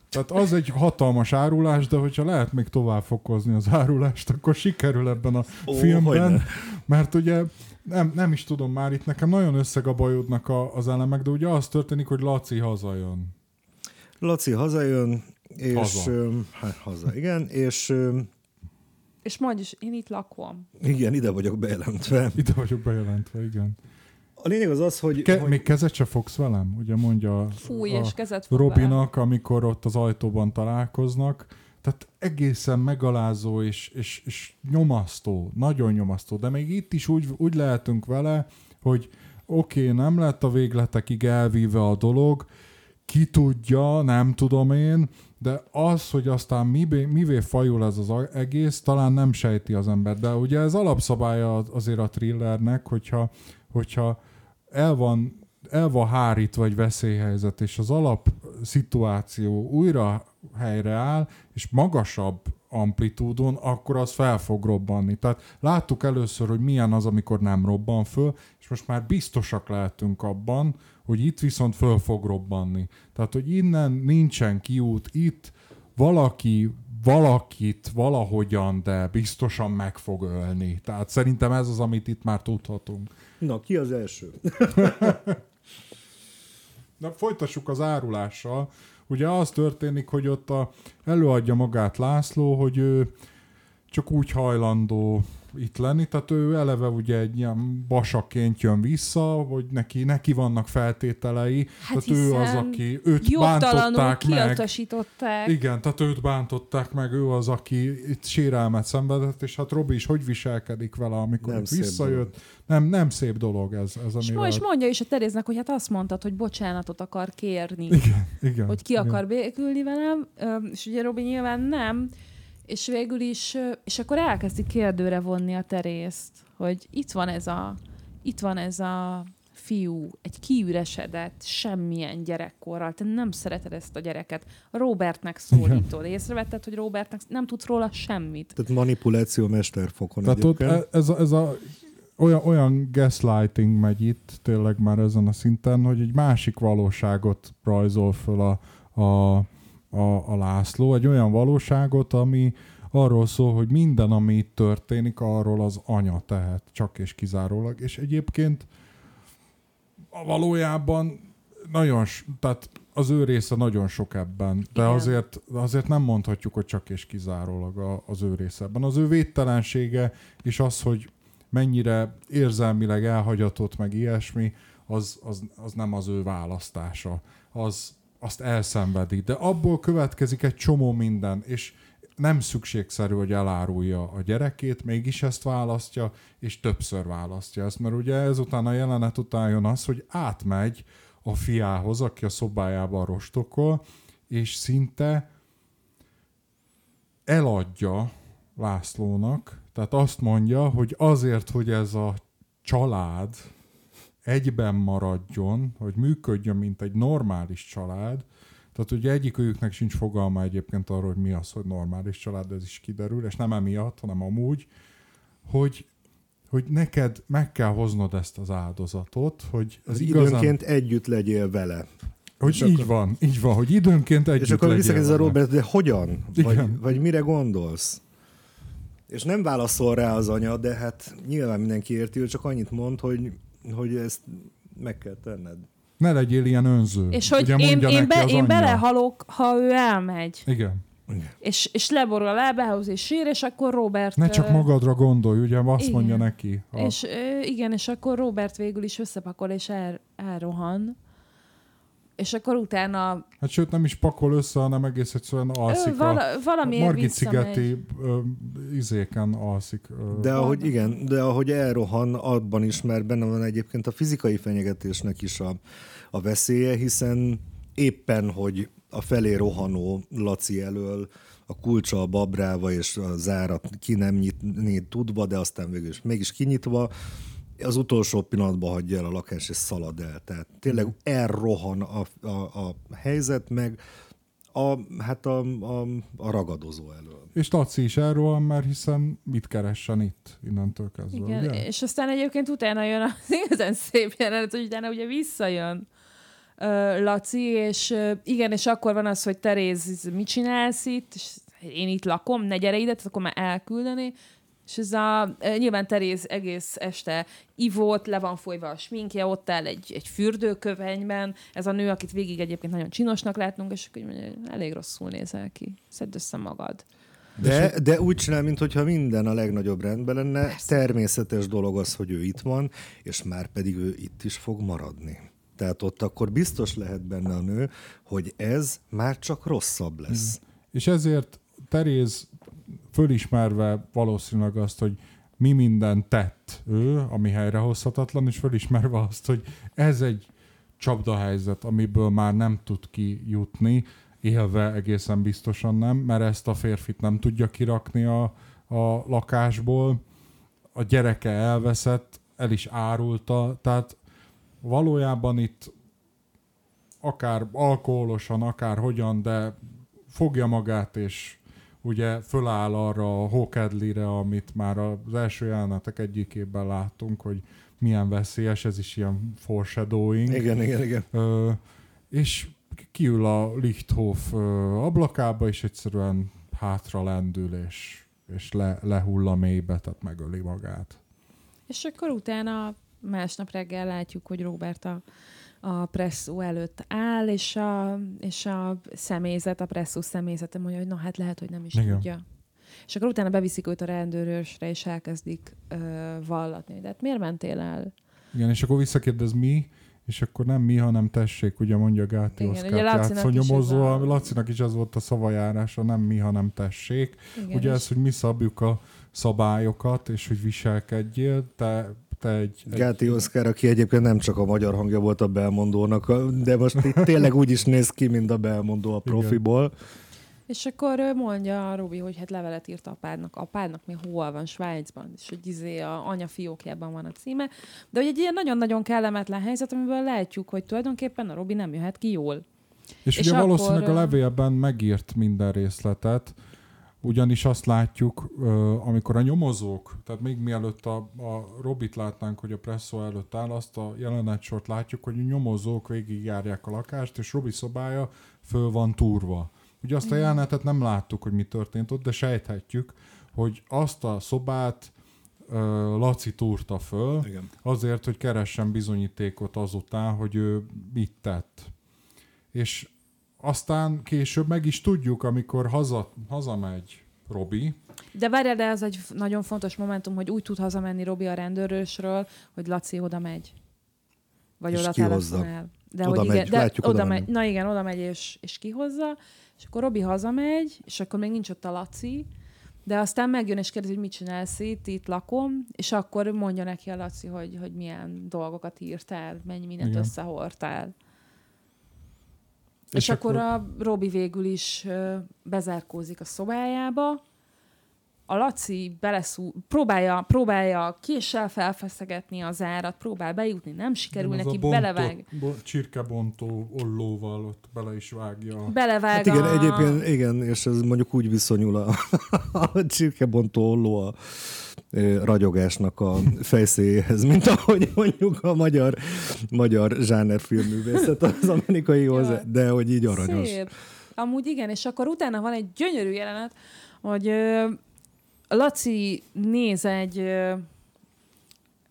Tehát az egy hatalmas árulás, de hogyha lehet még tovább fokozni az árulást, akkor sikerül ebben a Ó, filmben, mert ugye nem, nem is tudom már, itt nekem nagyon összegabajodnak a, az elemek, de ugye az történik, hogy Laci hazajön. Laci hazajön, és... Haza. hát haza, igen, és... és majd is, én itt lakom. Igen, ide vagyok bejelentve. Ide vagyok bejelentve, igen. A lényeg az az, hogy... Ke- hogy... Még kezet se fogsz velem? Ugye mondja Fúj, a és kezet fog Robinak, velem. amikor ott az ajtóban találkoznak. Tehát egészen megalázó és, és, és nyomasztó, nagyon nyomasztó. De még itt is úgy, úgy lehetünk vele, hogy oké, okay, nem lett a végletekig elvíve a dolog, ki tudja, nem tudom én, de az, hogy aztán mivé, mivé fajul ez az egész, talán nem sejti az ember. De ugye ez alapszabálya azért a thrillernek, hogyha, hogyha el van, el van hárítva egy veszélyhelyzet, és az alap szituáció újra helyreáll, és magasabb amplitúdon, akkor az fel fog robbanni. Tehát láttuk először, hogy milyen az, amikor nem robban föl, és most már biztosak lehetünk abban, hogy itt viszont föl fog robbanni. Tehát, hogy innen nincsen kiút, itt valaki valakit valahogyan, de biztosan meg fog ölni. Tehát szerintem ez az, amit itt már tudhatunk. Na, ki az első? Na, folytassuk az árulással. Ugye az történik, hogy ott a, előadja magát László, hogy ő csak úgy hajlandó itt lenni, tehát ő eleve ugye egy ilyen basaként jön vissza, hogy neki, neki vannak feltételei, Hát tehát ő az, aki őt bántották meg. Igen, tehát őt bántották meg, ő az, aki itt sérelmet szenvedett, és hát Robi is hogy viselkedik vele, amikor Nem visszajött. Nem, nem szép dolog ez, ez És, amivel... ma is mondja is a Teréznek, hogy hát azt mondtad, hogy bocsánatot akar kérni. Igen, igen. hogy ki igen. akar békülni velem, és ugye Robi nyilván nem, és végül is, és akkor elkezdi kérdőre vonni a terészt, hogy itt van ez a, itt van ez a fiú, egy kiüresedett, semmilyen gyerekkorral, te nem szereted ezt a gyereket. Robertnek szólítod. Észrevetted, hogy Robertnek nem tudsz róla semmit. Tehát manipuláció mesterfokon Tehát ott egyébként. e- ez a, ez a olyan, olyan gaslighting megy itt tényleg már ezen a szinten, hogy egy másik valóságot rajzol föl a, a, a, a László, egy olyan valóságot, ami arról szól, hogy minden, ami itt történik, arról az anya tehet, csak és kizárólag. És egyébként valójában nagyon, tehát az ő része nagyon sok ebben, de Igen. azért, azért nem mondhatjuk, hogy csak és kizárólag az ő része ebben. Az ő védtelensége és az, hogy mennyire érzelmileg elhagyatott, meg ilyesmi, az, az, az nem az ő választása. Az, azt elszenvedi. De abból következik egy csomó minden, és nem szükségszerű, hogy elárulja a gyerekét, mégis ezt választja, és többször választja ezt, mert ugye ezután a jelenet után jön az, hogy átmegy a fiához, aki a szobájában rostokol, és szinte eladja Lászlónak, tehát azt mondja, hogy azért, hogy ez a család egyben maradjon, hogy működjön, mint egy normális család, tehát ugye egyikőjüknek sincs fogalma egyébként arról, hogy mi az, hogy normális család, ez is kiderül, és nem emiatt, hanem amúgy, hogy, hogy neked meg kell hoznod ezt az áldozatot, hogy Az igazán... időnként együtt legyél vele. Hogy És így akkor- van, így van, hogy időnként együtt és akkor visszakérdez a. Robert, de hogyan? Igen. Vagy, vagy mire gondolsz? És nem válaszol rá az anya, de hát nyilván mindenki érti, csak annyit mond, hogy, hogy ezt meg kell tenned. Ne legyél ilyen önző. És hogy Ugye én, én, be, én belehalok, ha ő elmegy. Igen. És, és leborul a lábához, és sír, és akkor Robert... Ne csak magadra gondolj, ugye azt igen. mondja neki. A... És ö, igen, és akkor Robert végül is összepakol, és el, elrohan. És akkor utána Hát sőt, nem is pakol össze, hanem egész egyszerűen alszik. ö, vala, valamiért a Margit szigeti izéken alszik. Ö, De ahogy igen, de ahogy elrohan, abban is már benne van egyébként a fizikai fenyegetésnek is a, a veszélye, hiszen éppen, hogy a felé rohanó Laci elől a kulcsa a babráva és a zárat ki nem nyitni tudva, de aztán végül is mégis kinyitva, az utolsó pillanatban hagyja el a lakás és szalad el. Tehát tényleg elrohan a, a, a helyzet, meg a, hát a, a, a ragadozó elől. És Laci is elrohan, mert hiszen mit keressen itt innentől kezdve, Igen, ugye? és aztán egyébként utána jön az igazán szép jelenet, hogy utána ugye visszajön Laci, és igen, és akkor van az, hogy Teréz, mit csinálsz itt? És én itt lakom, ne gyere ide, tehát akkor már elküldeni. És ez a, ö, nyilván Teréz egész este ivót, le van folyva a sminkje, ott áll egy, egy fürdőkövenyben. Ez a nő, akit végig egyébként nagyon csinosnak látunk, és akkor mondja, elég rosszul nézel ki. Szedd össze magad. De, de úgy csinál, mintha minden a legnagyobb rendben lenne. Persze. Természetes dolog az, hogy ő itt van, és már pedig ő itt is fog maradni. Tehát ott akkor biztos lehet benne a nő, hogy ez már csak rosszabb lesz. És ezért Teréz fölismerve valószínűleg azt, hogy mi minden tett ő, ami helyrehozhatatlan, és fölismerve azt, hogy ez egy csapdahelyzet, amiből már nem tud kijutni, élve egészen biztosan nem, mert ezt a férfit nem tudja kirakni a, a lakásból, a gyereke elveszett, el is árulta, tehát valójában itt akár alkoholosan, akár hogyan, de fogja magát, és ugye föláll arra a Hawkedley-re, amit már az első jelenetek egyikében láttunk, hogy milyen veszélyes, ez is ilyen foreshadowing. Igen, igen, igen. Ö, és kiül a Lichthof ablakába, és egyszerűen hátra lendül, és, és le, lehull a mélybe, tehát megöli magát. És akkor utána másnap reggel látjuk, hogy Robert a, a presszó előtt áll, és a, és a személyzet, a presszó személyzete mondja, hogy na hát lehet, hogy nem is Igen. Tudja. És akkor utána beviszik őt a rendőrösre, és elkezdik ö, vallatni. De hát miért mentél el? Igen, és akkor visszakérdez mi, és akkor nem mi, hanem tessék, ugye mondja Gáti Igen, Oszkár ugye Lacinak játszó nyomozó, a-. Lacinak is ez volt a szavajárása, nem mi, hanem tessék. Igen, ugye és- ez, hogy mi szabjuk a szabályokat, és hogy viselkedjél, te egy... egy Gáti Oszkár, aki egyébként nem csak a magyar hangja volt a Belmondónak, de most itt tényleg úgy is néz ki, mint a Belmondó a Igen. profiból. És akkor mondja a Robi, hogy hát levelet írt apádnak. Apádnak mi hol van? Svájcban. És hogy izé a anya fiókjában van a címe. De hogy egy ilyen nagyon-nagyon kellemetlen helyzet, amiből látjuk, hogy tulajdonképpen a Robi nem jöhet ki jól. És, És ugye akkor, valószínűleg a levélben megírt minden részletet, ugyanis azt látjuk, amikor a nyomozók, tehát még mielőtt a, a Robit látnánk, hogy a presszó előtt áll, azt a jelenetsort látjuk, hogy a nyomozók végigjárják a lakást, és Robi szobája föl van túrva. Ugye azt a jelenetet nem láttuk, hogy mi történt ott, de sejthetjük, hogy azt a szobát Laci túrta föl, Igen. azért, hogy keressen bizonyítékot azután, hogy ő mit tett. És aztán később meg is tudjuk, amikor haza, hazamegy Robi, De várjál, de ez egy nagyon fontos momentum, hogy úgy tud hazamenni Robi a rendőrösről, hogy Laci oda megy. Vagy És oda kihozza. telefonál. De Oda hogy megy, igen, de látjuk, oda oda megy. Na igen, oda megy és, és kihozza, és akkor Robi hazamegy, és akkor még nincs ott a Laci, de aztán megjön és kérdezi, hogy mit csinálsz itt, itt lakom, és akkor mondja neki a Laci, hogy, hogy milyen dolgokat írtál, mennyi mindent Igen. összehordtál. És, És akkor, akkor- a Robi végül is bezárkózik a szobájába, a Laci beleszú, próbálja, próbálja késsel felfeszegetni az árat, próbál bejutni, nem sikerül az neki, a bontott- belevág, bo- csirkebontó ollóval ott bele is vágja. belevág Hát igen, a... egyébként igen, és ez mondjuk úgy viszonyul a, a csirkebontó olló a ragyogásnak a fejszéjéhez, mint ahogy mondjuk a magyar, magyar zsánerfilmművészet az amerikaihoz, Ja. de hogy így aranyos. Szép. Amúgy igen, és akkor utána van egy gyönyörű jelenet, hogy ö, Laci néz egy, ö,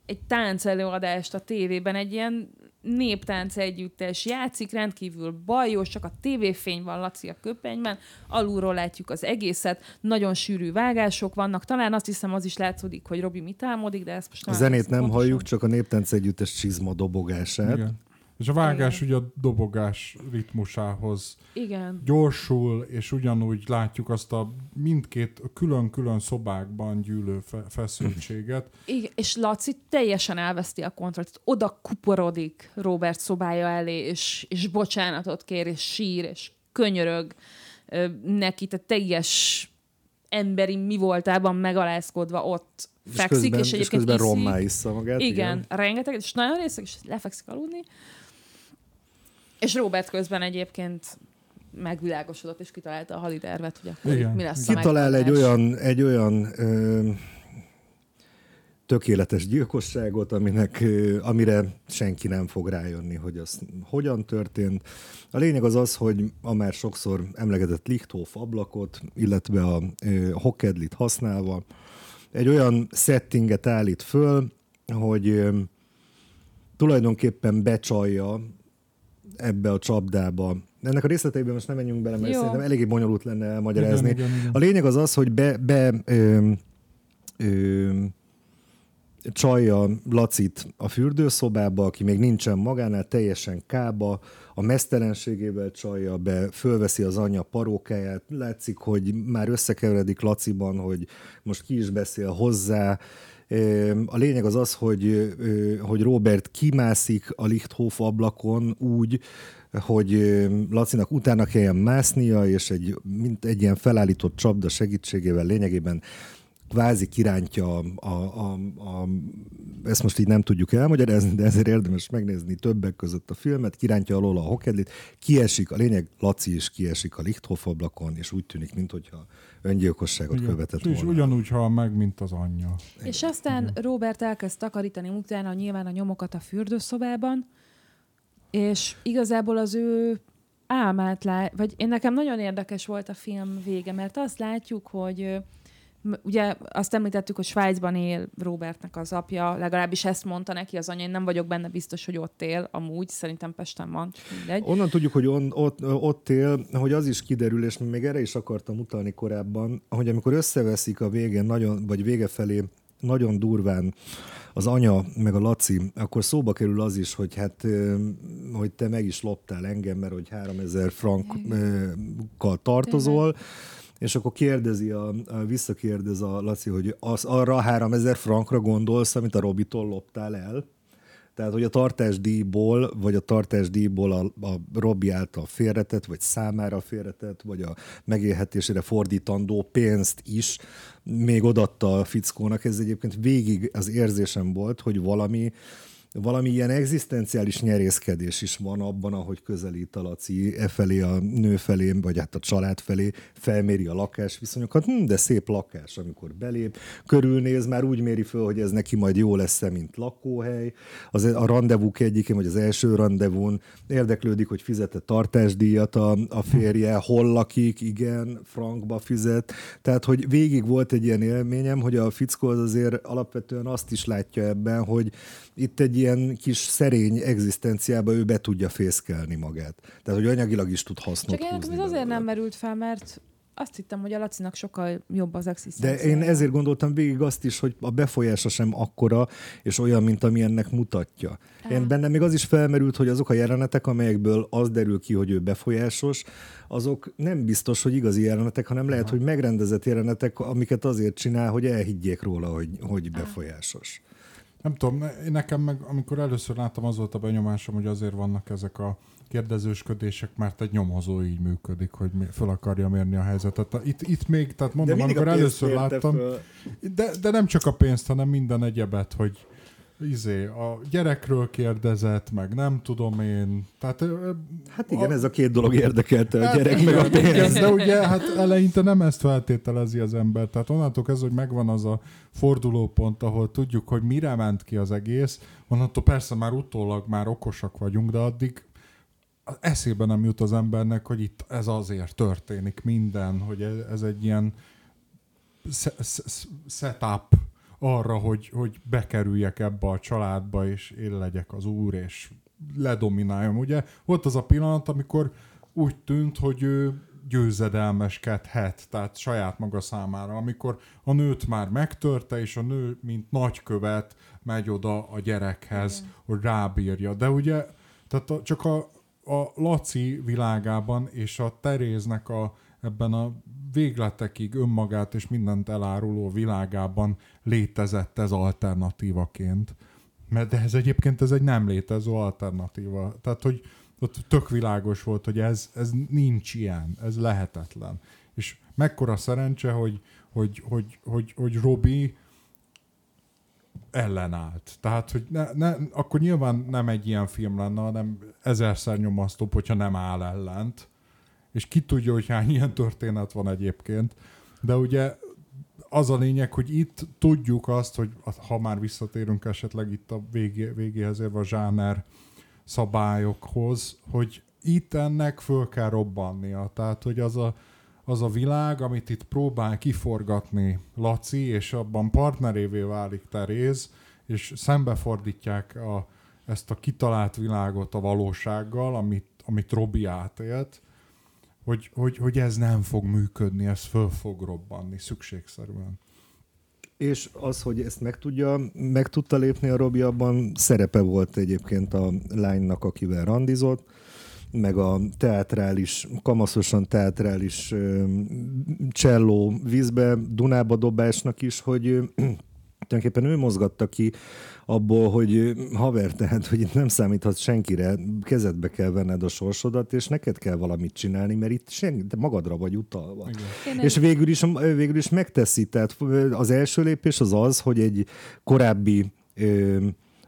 egy tánc előadást a tévében, egy ilyen néptánc együttes, játszik, rendkívül bajos, csak a tévéfény van Laci a köpenyben, alulról látjuk az egészet, nagyon sűrű vágások vannak, talán azt hiszem az is látszódik, hogy Robi mit álmodik, de ezt most A nem zenét emlékszem nem pontosan. halljuk, csak a néptánc együttes csizma dobogását. Igen. És a vágás ugye a dobogás ritmusához Igen. gyorsul, és ugyanúgy látjuk azt a mindkét külön-külön szobákban gyűlő fe- feszültséget. Igen, és Laci teljesen elveszti a kontrollt. Oda kuporodik Robert szobája elé, és, és bocsánatot kér, és sír, és könyörög ö, neki, tehát teljes emberi mi voltában megalázkodva ott És fekszik, közben, és és egyébként közben iszik. rommá issza magát. Igen, rengeteg, és nagyon részeg, és lefekszik aludni. És Robert közben egyébként megvilágosodott, és kitalálta a haditervet, hogy akkor Igen. mi lesz a Kitalál egy olyan, egy olyan ö, tökéletes gyilkosságot, aminek, ö, amire senki nem fog rájönni, hogy az hogyan történt. A lényeg az az, hogy a már sokszor emlegetett Lichthof ablakot, illetve a ö, Hockedlit használva egy olyan settinget állít föl, hogy ö, tulajdonképpen becsalja ebbe a csapdába. Ennek a részleteiben most nem menjünk bele, mert Jó. szerintem eléggé bonyolult lenne elmagyarázni. Igen, igen, igen. A lényeg az az, hogy be, be ö, ö, csalja Lacit a fürdőszobába, aki még nincsen magánál, teljesen kába, a mesztelenségével csalja be, fölveszi az anyja parókáját, látszik, hogy már összekeveredik Laciban, hogy most ki is beszél hozzá. A lényeg az az, hogy, hogy Robert kimászik a Lichthof ablakon úgy, hogy Lacinak utána kelljen másznia, és egy, mint egy ilyen felállított csapda segítségével lényegében kvázi kirántja a, a, a, a, ezt most így nem tudjuk elmagyarázni, de ezért érdemes megnézni többek között a filmet, kirántja alól a hokedlit, kiesik, a lényeg Laci is kiesik a Lichthof ablakon, és úgy tűnik, mintha öngyilkosságot Igen. követett És volna. ugyanúgy hal meg, mint az anyja. És aztán Robert elkezd takarítani utána nyilván a nyomokat a fürdőszobában, és igazából az ő álmát lá... vagy én nekem nagyon érdekes volt a film vége, mert azt látjuk, hogy ö, ugye azt említettük, hogy Svájcban él Robertnek az apja, legalábbis ezt mondta neki az anya, én nem vagyok benne biztos, hogy ott él, amúgy szerintem Pesten van, mindegy. Onnan tudjuk, hogy on, ott, ott él, hogy az is kiderül, és még erre is akartam utalni korábban, hogy amikor összeveszik a végén, nagyon, vagy vége felé nagyon durván az anya, meg a Laci, akkor szóba kerül az is, hogy hát, hogy te meg is loptál engem, mert hogy 3000 frankkal tartozol, és akkor kérdezi, a, a, visszakérdez a Laci, hogy az, arra a 3000 frankra gondolsz, amit a Robitól loptál el? Tehát, hogy a tartásdíjból, vagy a tartásdíjból a, a Robi által félretett, vagy számára félretett, vagy a megélhetésére fordítandó pénzt is még odatta a fickónak. Ez egyébként végig az érzésem volt, hogy valami valami ilyen egzisztenciális nyerészkedés is van abban, ahogy közelít a Laci e felé, a nő felé, vagy hát a család felé, felméri a lakásviszonyokat, hm, de szép lakás, amikor belép, körülnéz, már úgy méri föl, hogy ez neki majd jó lesz mint lakóhely. Az, a rendezvúk egyikén, vagy az első rendezvún érdeklődik, hogy fizette tartásdíjat a, a férje, hol lakik, igen, frankba fizet. Tehát, hogy végig volt egy ilyen élményem, hogy a fickó az azért alapvetően azt is látja ebben, hogy itt egy ilyen kis szerény egzisztenciába ő be tudja fészkelni magát. Tehát, hogy anyagilag is tud hasznot Csak húzni ez azért nem merült fel, mert azt hittem, hogy a Lacinak sokkal jobb az egzisztencia. De én ezért gondoltam végig azt is, hogy a befolyása sem akkora, és olyan, mint ami ennek mutatja. Ah. Én bennem még az is felmerült, hogy azok a jelenetek, amelyekből az derül ki, hogy ő befolyásos, azok nem biztos, hogy igazi jelenetek, hanem lehet, Aha. hogy megrendezett jelenetek, amiket azért csinál, hogy elhiggyék róla, hogy, hogy befolyásos. Nem tudom, nekem meg, amikor először láttam, az volt a benyomásom, hogy azért vannak ezek a kérdezősködések, mert egy nyomozó így működik, hogy fel akarja mérni a helyzetet. Itt, itt még, tehát mondom, amikor először láttam, de, de nem csak a pénzt, hanem minden egyebet, hogy izé, a gyerekről kérdezett, meg nem tudom én. Tehát, hát igen, a, ez a két dolog érdekelte, a hát gyerek meg a pénz. De ugye hát eleinte nem ezt feltételezi az ember. Tehát onnantól kezdve, hogy megvan az a fordulópont, ahol tudjuk, hogy mire ment ki az egész, onnantól persze már utólag már okosak vagyunk, de addig eszébe nem jut az embernek, hogy itt ez azért történik minden, hogy ez egy ilyen setup arra, hogy, hogy bekerüljek ebbe a családba, és én legyek az úr, és ledomináljam. Ugye volt az a pillanat, amikor úgy tűnt, hogy ő győzedelmeskedhet, tehát saját maga számára, amikor a nőt már megtörte, és a nő, mint nagykövet, megy oda a gyerekhez, Igen. hogy rábírja. De ugye, tehát a, csak a, a Laci világában és a Teréznek a, ebben a végletekig önmagát és mindent eláruló világában létezett ez alternatívaként. Mert de ez egyébként ez egy nem létező alternatíva. Tehát, hogy ott tök világos volt, hogy ez, ez nincs ilyen, ez lehetetlen. És mekkora szerencse, hogy, hogy, hogy, hogy, hogy Robi ellenállt. Tehát, hogy ne, ne, akkor nyilván nem egy ilyen film lenne, hanem ezerszer nyomasztóbb, hogyha nem áll ellent és ki tudja, hogy hány ilyen történet van egyébként. De ugye az a lényeg, hogy itt tudjuk azt, hogy ha már visszatérünk esetleg itt a végé, végéhez érve a zsáner szabályokhoz, hogy itt ennek föl kell robbannia. Tehát, hogy az a, az a világ, amit itt próbál kiforgatni Laci, és abban partnerévé válik Teréz, és szembefordítják a, ezt a kitalált világot a valósággal, amit, amit Robi átélt, hogy, hogy, hogy ez nem fog működni, ez föl fog robbanni szükségszerűen. És az, hogy ezt meg, tudja, meg tudta lépni a Robi, abban szerepe volt egyébként a lánynak, akivel randizott, meg a teátrális, kamaszosan teátrális cselló vízbe, Dunába dobásnak is, hogy tulajdonképpen ő mozgatta ki abból, hogy haver, tehát, hogy itt nem számíthat senkire, kezedbe kell venned a sorsodat, és neked kell valamit csinálni, mert itt senki, te magadra vagy utalva. Igen. És végül is, végül is megteszi, tehát az első lépés az az, hogy egy korábbi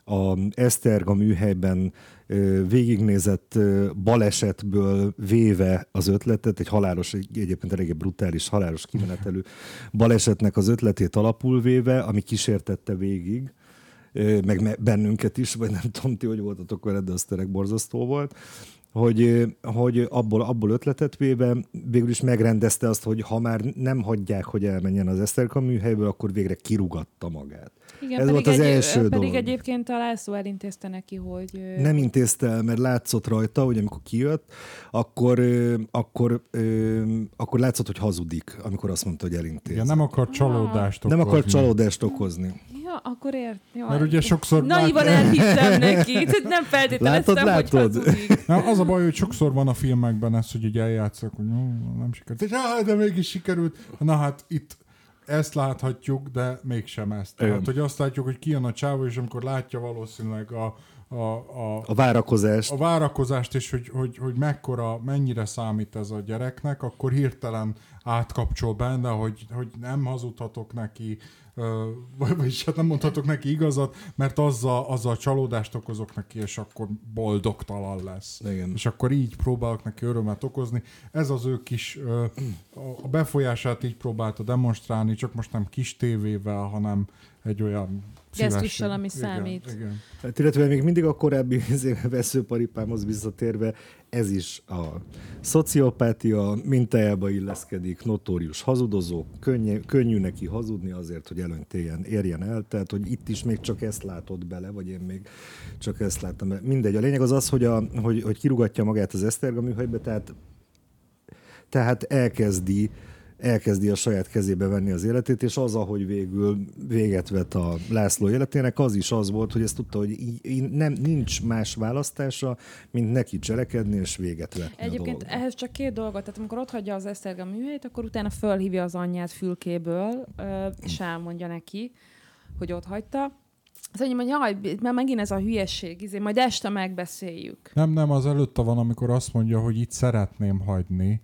a Eszterga műhelyben végignézett balesetből véve az ötletet, egy halálos, egyébként eléggé brutális, halálos kimenetelő balesetnek az ötletét alapul véve, ami kísértette végig, meg bennünket is, vagy nem tudom ti, hogy voltatok vele, de az tényleg borzasztó volt hogy, hogy abból, abból ötletet véve végül is megrendezte azt, hogy ha már nem hagyják, hogy elmenjen az Eszterka műhelyből, akkor végre kirugatta magát. Igen, Ez pedig volt az egy, első pedig dolog. egyébként a László elintézte neki, hogy... Nem intézte el, mert látszott rajta, hogy amikor kijött, akkor, akkor, akkor látszott, hogy hazudik, amikor azt mondta, hogy elintéz. Igen, nem akar csalódást okozni. Nem akar csalódást okozni. Ja, akkor ért. Jó, Mert ugye sokszor... Naivan lát... elhittem neki, nem feltételeztem, látod, látod? hogy nem, az a baj, hogy sokszor van a filmekben ez, hogy így eljátszok, hogy nem sikerült. És, ah, de mégis sikerült. Na hát itt ezt láthatjuk, de mégsem ezt. Tehát, hogy azt látjuk, hogy kijön a csávó, és amikor látja valószínűleg a, a, a, a várakozást. A várakozást, és hogy, hogy, hogy mekkora, mennyire számít ez a gyereknek, akkor hirtelen átkapcsol benne, hogy, hogy nem hazudhatok neki, vagyis hát nem mondhatok neki igazat, mert azzal, azzal csalódást okozok neki, és akkor boldogtalan lesz. Igen. És akkor így próbálok neki örömet okozni. Ez az ő kis, a befolyását így próbálta demonstrálni, csak most nem kis tévével, hanem egy olyan gesztussal, ami igen, számít. Igen. Hát, illetve még mindig a korábbi veszőparipámhoz visszatérve, ez is a szociopátia mintájába illeszkedik, notórius hazudozó, könnyű, könnyű neki hazudni azért, hogy előnyt éljen, érjen el, tehát hogy itt is még csak ezt látod bele, vagy én még csak ezt láttam. Mindegy, a lényeg az az, hogy, a, hogy, hogy kirugatja magát az Eszterga műhelybe, tehát, tehát elkezdi elkezdi a saját kezébe venni az életét, és az, ahogy végül véget vet a László életének, az is az volt, hogy ezt tudta, hogy így, így nem, nincs más választása, mint neki cselekedni és véget vetni Egyébként ehhez csak két dolgot, tehát amikor ott hagyja az Eszterga műhelyt, akkor utána fölhívja az anyját fülkéből, és elmondja neki, hogy ott hagyta. Azt mondja, hogy jaj, mert megint ez a hülyeség, izé, majd este megbeszéljük. Nem, nem, az előtte van, amikor azt mondja, hogy itt szeretném hagyni,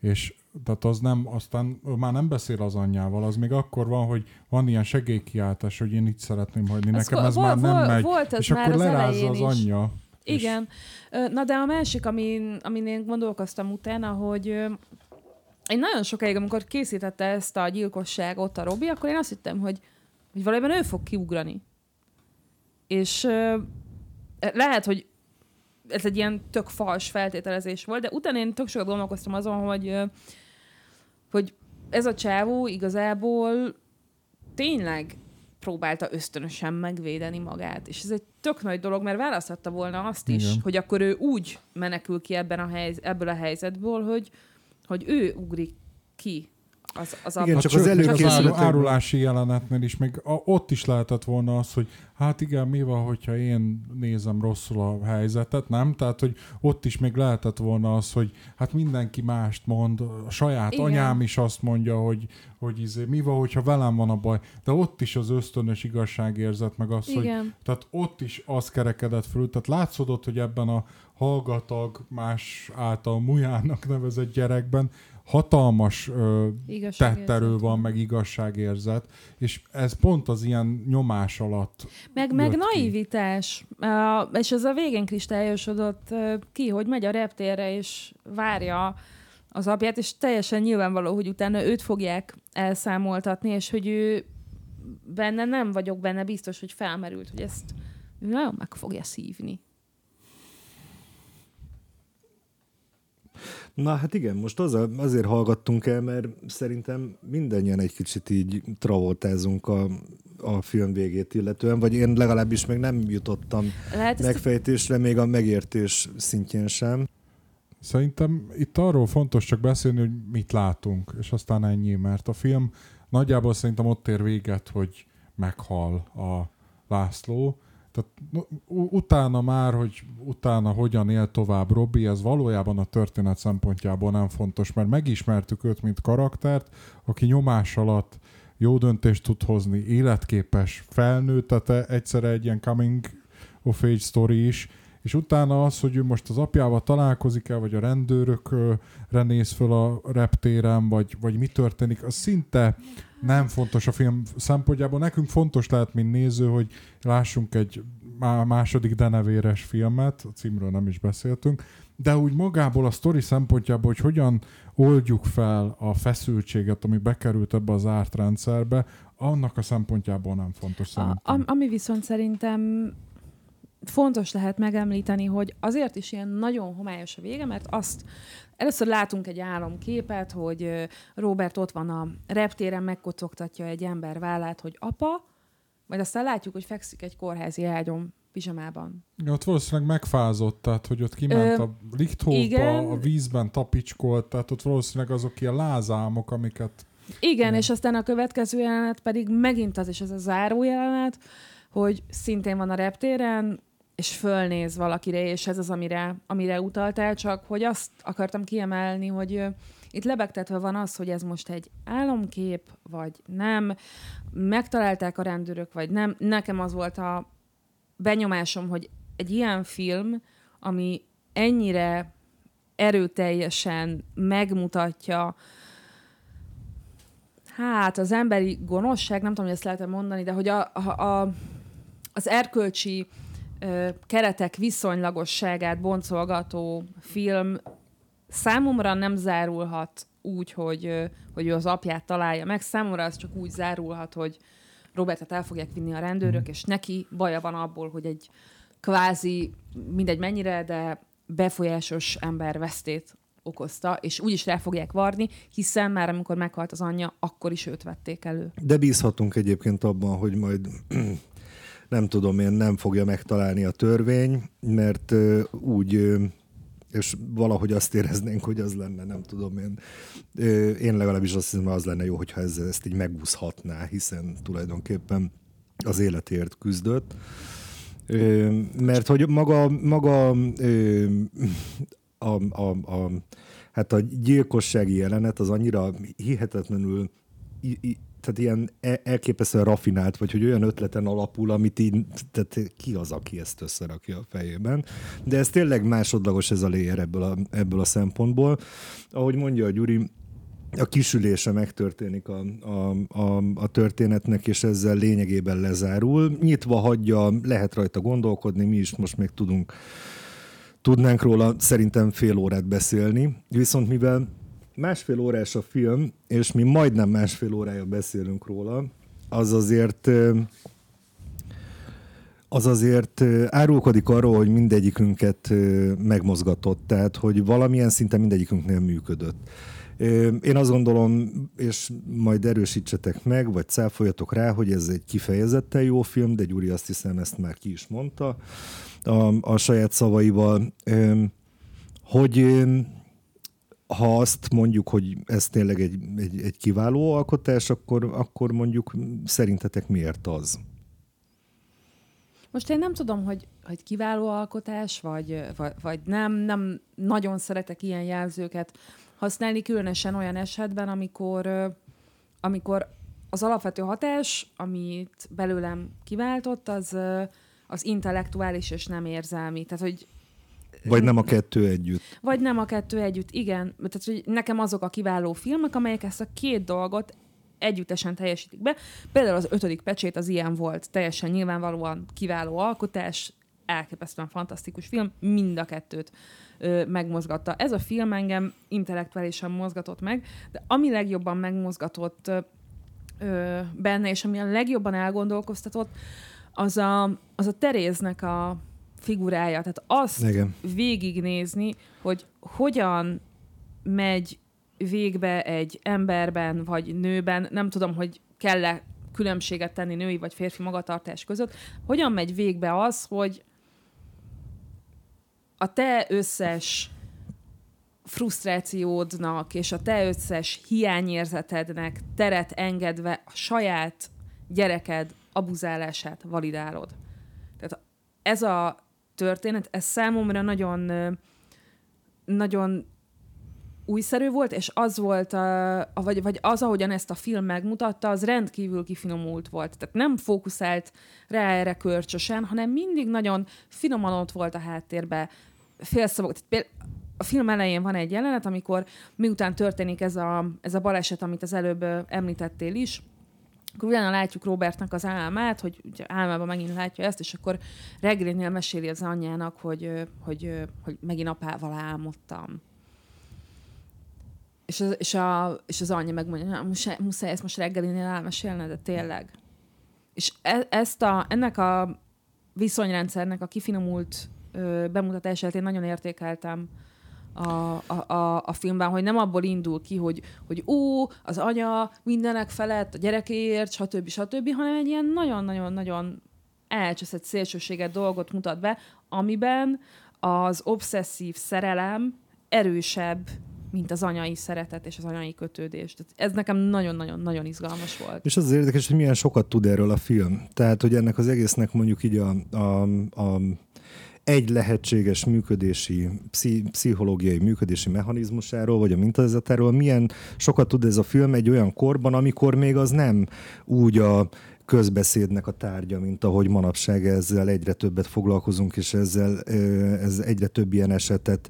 és tehát az nem, aztán már nem beszél az anyjával, az még akkor van, hogy van ilyen segélykiáltás, hogy én itt szeretném hagyni, nekem ez vol, már nem vol, megy, volt ez és már akkor az lerázza az anyja. Igen. És... Na de a másik, amin, amin én gondolkoztam utána, hogy én nagyon sokáig, amikor készítette ezt a gyilkosságot a Robi, akkor én azt hittem, hogy, hogy valójában ő fog kiugrani. És lehet, hogy ez egy ilyen tök fals feltételezés volt, de utána én tök sokat gondolkoztam azon, hogy, hogy ez a csávó igazából tényleg próbálta ösztönösen megvédeni magát. És ez egy tök nagy dolog, mert választhatta volna azt is, Igen. hogy akkor ő úgy menekül ki ebben a helyz- ebből a helyzetből, hogy, hogy ő ugrik ki az, az Igen, csak az előkészületek... Az árulási jelenetnél is, még a, ott is lehetett volna az, hogy hát igen, mi van, hogyha én nézem rosszul a helyzetet, nem? Tehát, hogy ott is még lehetett volna az, hogy hát mindenki mást mond, a saját igen. anyám is azt mondja, hogy, hogy izé, mi van, hogyha velem van a baj, de ott is az ösztönös igazságérzet, meg az, igen. hogy tehát ott is az kerekedett föl, tehát látszódott, hogy ebben a hallgatag más által mujának nevezett gyerekben hatalmas ö, tetterő van, meg igazságérzet, és ez pont az ilyen nyomás alatt Meg, meg naivitás, uh, és ez a végén kristályosodott uh, ki, hogy megy a reptérre, és várja az apját, és teljesen nyilvánvaló, hogy utána őt fogják elszámoltatni, és hogy ő benne nem vagyok benne biztos, hogy felmerült, hogy ezt nagyon meg fogja szívni. Na hát igen, most az, azért hallgattunk el, mert szerintem mindannyian egy kicsit így travoltázunk a, a film végét illetően, vagy én legalábbis még nem jutottam Lehet megfejtésre, még a megértés szintjén sem. Szerintem itt arról fontos csak beszélni, hogy mit látunk, és aztán ennyi, mert a film nagyjából szerintem ott ér véget, hogy meghal a László, tehát utána már, hogy utána hogyan él tovább Robi, ez valójában a történet szempontjából nem fontos, mert megismertük őt, mint karaktert, aki nyomás alatt jó döntést tud hozni, életképes, felnőtt, tehát egyszerre egy ilyen coming of age story is, és utána az, hogy ő most az apjával találkozik el, vagy a rendőrökre néz föl a reptéren, vagy, vagy mi történik, az szinte nem fontos a film szempontjából. Nekünk fontos lehet, mint néző, hogy lássunk egy második denevéres filmet, a címről nem is beszéltünk, de úgy magából a sztori szempontjából, hogy hogyan oldjuk fel a feszültséget, ami bekerült ebbe az zárt rendszerbe, annak a szempontjából nem fontos szerintem. A, ami viszont szerintem fontos lehet megemlíteni, hogy azért is ilyen nagyon homályos a vége, mert azt először látunk egy álomképet, hogy Robert ott van a reptéren, megkocogtatja egy ember vállát, hogy apa, majd aztán látjuk, hogy fekszik egy kórházi ágyon pizsamában. Ja, ott valószínűleg megfázott, tehát hogy ott kiment Ö, a lichthóba, a vízben tapicskolt, tehát ott valószínűleg azok ilyen lázámok, amiket... Igen, igen, és aztán a következő jelenet pedig megint az is az a záró jelenet, hogy szintén van a reptéren, és fölnéz valakire, és ez az, amire, amire utaltál, csak hogy azt akartam kiemelni, hogy itt lebegtetve van az, hogy ez most egy álomkép, vagy nem, megtalálták a rendőrök, vagy nem. Nekem az volt a benyomásom, hogy egy ilyen film, ami ennyire erőteljesen megmutatja hát az emberi gonoszság, nem tudom, hogy ezt lehet mondani, de hogy a, a, a, az erkölcsi keretek viszonylagosságát boncolgató film számomra nem zárulhat úgy, hogy, hogy ő az apját találja meg. Számomra az csak úgy zárulhat, hogy Robertet el fogják vinni a rendőrök, és neki baja van abból, hogy egy kvázi, mindegy mennyire, de befolyásos ember vesztét okozta, és úgy is rá fogják varni, hiszen már amikor meghalt az anyja, akkor is őt vették elő. De bízhatunk egyébként abban, hogy majd nem tudom én, nem fogja megtalálni a törvény, mert úgy és valahogy azt éreznénk, hogy az lenne, nem tudom én. Én legalábbis azt hiszem, az lenne jó, hogyha ezzel ezt így megúszhatná, hiszen tulajdonképpen az életért küzdött. Mert hogy maga, maga a, a, a, hát a gyilkossági jelenet az annyira hihetetlenül tehát ilyen e, elképesztően rafinált, vagy hogy olyan ötleten alapul, amit így, tehát ki az, aki ezt összerakja a fejében. De ez tényleg másodlagos ez a layer ebből a, ebből a szempontból. Ahogy mondja a Gyuri, a kisülése megtörténik a, a, a, a történetnek, és ezzel lényegében lezárul. Nyitva hagyja, lehet rajta gondolkodni, mi is most még tudunk tudnánk róla szerintem fél órát beszélni. Viszont mivel másfél órás a film, és mi majdnem másfél órája beszélünk róla, az azért az azért árulkodik arról, hogy mindegyikünket megmozgatott, tehát hogy valamilyen szinten mindegyikünknél működött. Én azt gondolom, és majd erősítsetek meg, vagy cáfoljatok rá, hogy ez egy kifejezetten jó film, de Gyuri azt hiszem ezt már ki is mondta a, a saját szavaival, hogy ha azt mondjuk, hogy ez tényleg egy, egy, egy kiváló alkotás, akkor, akkor mondjuk szerintetek miért az? Most én nem tudom, hogy, hogy kiváló alkotás, vagy, vagy, vagy nem, nem nagyon szeretek ilyen jelzőket használni, különösen olyan esetben, amikor, amikor az alapvető hatás, amit belőlem kiváltott, az, az intellektuális és nem érzelmi. Tehát, hogy vagy nem a kettő együtt. Vagy nem a kettő együtt, igen. Tehát, hogy nekem azok a kiváló filmek, amelyek ezt a két dolgot együttesen teljesítik be. Például az ötödik pecsét az ilyen volt, teljesen nyilvánvalóan kiváló alkotás, elképesztően fantasztikus film, mind a kettőt ö, megmozgatta. Ez a film engem intellektuálisan mozgatott meg, de ami legjobban megmozgatott ö, benne, és ami a legjobban elgondolkoztatott, az a, az a Teréznek a figurája. Tehát azt Igen. végignézni, hogy hogyan megy végbe egy emberben vagy nőben, nem tudom, hogy kell-e különbséget tenni női vagy férfi magatartás között, hogyan megy végbe az, hogy a te összes frusztrációdnak és a te összes hiányérzetednek teret engedve a saját gyereked abuzálását validálod. Tehát ez a történet, ez számomra nagyon nagyon újszerű volt, és az volt, a, vagy, vagy az, ahogyan ezt a film megmutatta, az rendkívül kifinomult volt. Tehát nem fókuszált rá erre körcsösen, hanem mindig nagyon finoman ott volt a háttérbe. Félszavak. A film elején van egy jelenet, amikor miután történik ez a, ez a baleset, amit az előbb említettél is, akkor utána látjuk Robertnek az álmát, hogy ugye álmában megint látja ezt, és akkor reggelinél meséli az anyjának, hogy, hogy, hogy megint apával álmodtam. És az, és, a, és az anyja megmondja, hogy muszáj, ezt most reggelinél elmesélni, de tényleg. És e, ezt a, ennek a viszonyrendszernek a kifinomult ö, bemutatását én nagyon értékeltem a, a, a, filmben, hogy nem abból indul ki, hogy, hogy ó, az anya mindenek felett, a gyerekéért, stb. stb., hanem egy ilyen nagyon-nagyon-nagyon elcseszett szélsőséget dolgot mutat be, amiben az obszesszív szerelem erősebb, mint az anyai szeretet és az anyai kötődés. Tehát ez nekem nagyon-nagyon-nagyon izgalmas volt. És az, az érdekes, hogy milyen sokat tud erről a film. Tehát, hogy ennek az egésznek mondjuk így a, a, a egy lehetséges működési, pszichológiai működési mechanizmusáról, vagy a mintazetáról, milyen sokat tud ez a film egy olyan korban, amikor még az nem úgy a közbeszédnek a tárgya, mint ahogy manapság ezzel egyre többet foglalkozunk, és ezzel ez egyre több ilyen esetet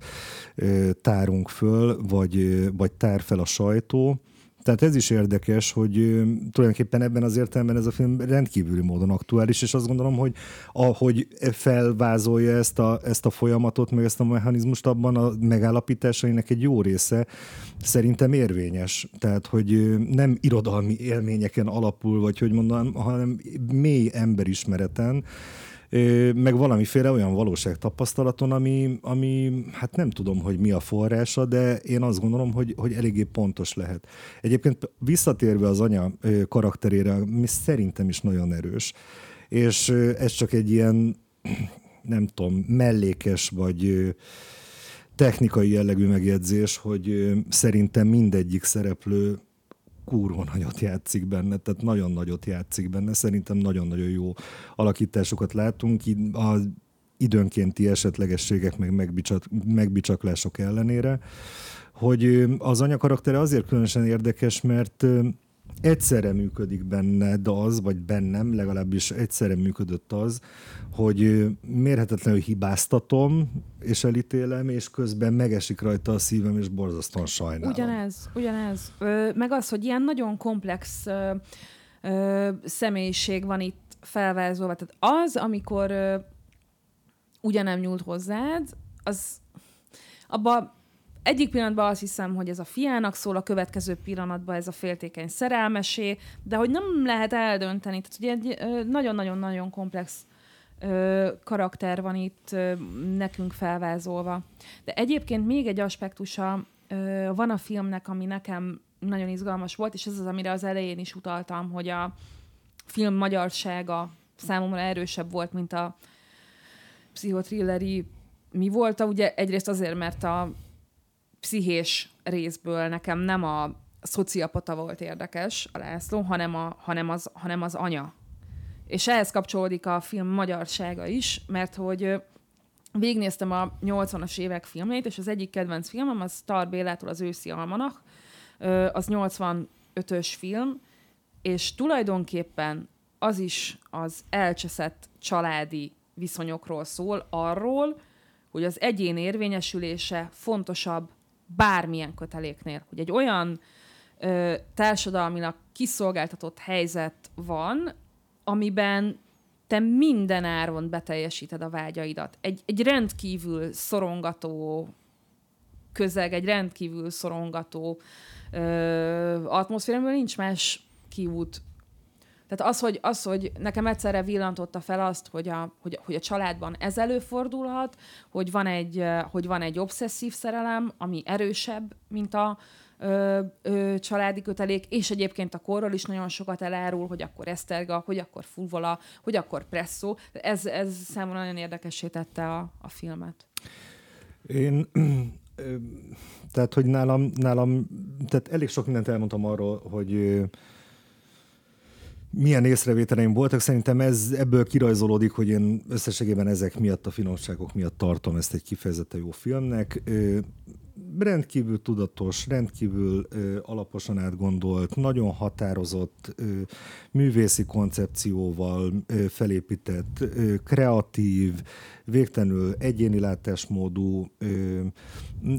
tárunk föl, vagy, vagy tár fel a sajtó. Tehát ez is érdekes, hogy tulajdonképpen ebben az értelemben ez a film rendkívüli módon aktuális, és azt gondolom, hogy ahogy felvázolja ezt a, ezt a folyamatot, meg ezt a mechanizmust, abban a megállapításainak egy jó része szerintem érvényes. Tehát, hogy nem irodalmi élményeken alapul, vagy hogy mondom, hanem mély emberismereten, meg valamiféle olyan valóság tapasztalaton, ami, ami hát nem tudom, hogy mi a forrása, de én azt gondolom, hogy, hogy eléggé pontos lehet. Egyébként visszatérve az anya karakterére, mi szerintem is nagyon erős, és ez csak egy ilyen, nem tudom, mellékes vagy technikai jellegű megjegyzés, hogy szerintem mindegyik szereplő kurva nagyot játszik benne, tehát nagyon nagyot játszik benne. Szerintem nagyon-nagyon jó alakításokat látunk. A időnkénti esetlegességek meg megbicsak, megbicsaklások ellenére, hogy az anyakaraktere azért különösen érdekes, mert egyszerre működik benned az, vagy bennem legalábbis egyszerre működött az, hogy mérhetetlenül hibáztatom, és elítélem, és közben megesik rajta a szívem, és borzasztóan sajnálom. Ugyanez, ugyanez. Meg az, hogy ilyen nagyon komplex személyiség van itt felvázolva. Tehát az, amikor ugyanem nyúlt hozzád, az abba egyik pillanatban azt hiszem, hogy ez a fiának szól, a következő pillanatban ez a féltékeny szerelmesé, de hogy nem lehet eldönteni. Tehát ugye egy nagyon-nagyon-nagyon komplex ö, karakter van itt ö, nekünk felvázolva. De egyébként még egy aspektusa ö, van a filmnek, ami nekem nagyon izgalmas volt, és ez az, amire az elején is utaltam, hogy a film magyarsága számomra erősebb volt, mint a pszichotrilleri mi volt. Ugye egyrészt azért, mert a pszichés részből nekem nem a szociapata volt érdekes, a László, hanem, a, hanem, az, hanem az anya. És ehhez kapcsolódik a film magyarsága is, mert hogy végignéztem a 80-as évek filmjét, és az egyik kedvenc filmem az Star Bélától az őszi almanak, az 85-ös film, és tulajdonképpen az is az elcseszett családi viszonyokról szól, arról, hogy az egyén érvényesülése fontosabb bármilyen köteléknél. Hogy egy olyan ö, társadalmilag kiszolgáltatott helyzet van, amiben te minden áron beteljesíted a vágyaidat. Egy, egy rendkívül szorongató közeg, egy rendkívül szorongató ö, atmoszférában nincs más kiút. Tehát az hogy, az, hogy nekem egyszerre villantotta fel azt, hogy a, hogy, hogy a családban ez előfordulhat, hogy van egy, hogy van egy obszesszív szerelem, ami erősebb, mint a, ö, ö, családi kötelék, és egyébként a korról is nagyon sokat elárul, hogy akkor Eszterga, hogy akkor Fulvola, hogy akkor Presszó. Ez, ez számomra nagyon érdekessé tette a, a filmet. Én tehát, hogy nálam, nálam, tehát elég sok mindent elmondtam arról, hogy milyen észrevételeim voltak. Szerintem ez ebből kirajzolódik, hogy én összességében ezek miatt, a finomságok miatt tartom ezt egy kifejezetten jó filmnek rendkívül tudatos, rendkívül ö, alaposan átgondolt, nagyon határozott ö, művészi koncepcióval ö, felépített, ö, kreatív, végtelenül egyéni látásmódú,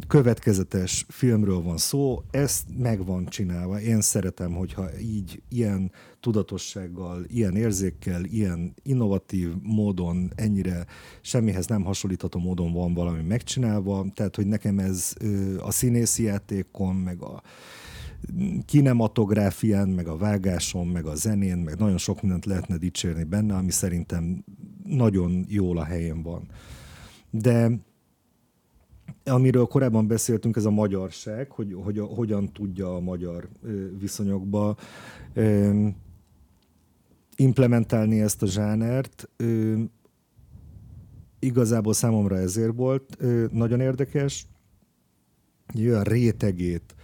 következetes filmről van szó. Ezt meg van csinálva. Én szeretem, hogyha így, ilyen tudatossággal, ilyen érzékkel, ilyen innovatív módon, ennyire semmihez nem hasonlítható módon van valami megcsinálva. Tehát, hogy nekem ez a színészi játékon, meg a kinematográfián, meg a vágáson, meg a zenén, meg nagyon sok mindent lehetne dicsérni benne, ami szerintem nagyon jól a helyén van. De amiről korábban beszéltünk, ez a magyarság, hogy, hogy a, hogyan tudja a magyar viszonyokba implementálni ezt a zsánert. Igazából számomra ezért volt nagyon érdekes. Olyan rétegét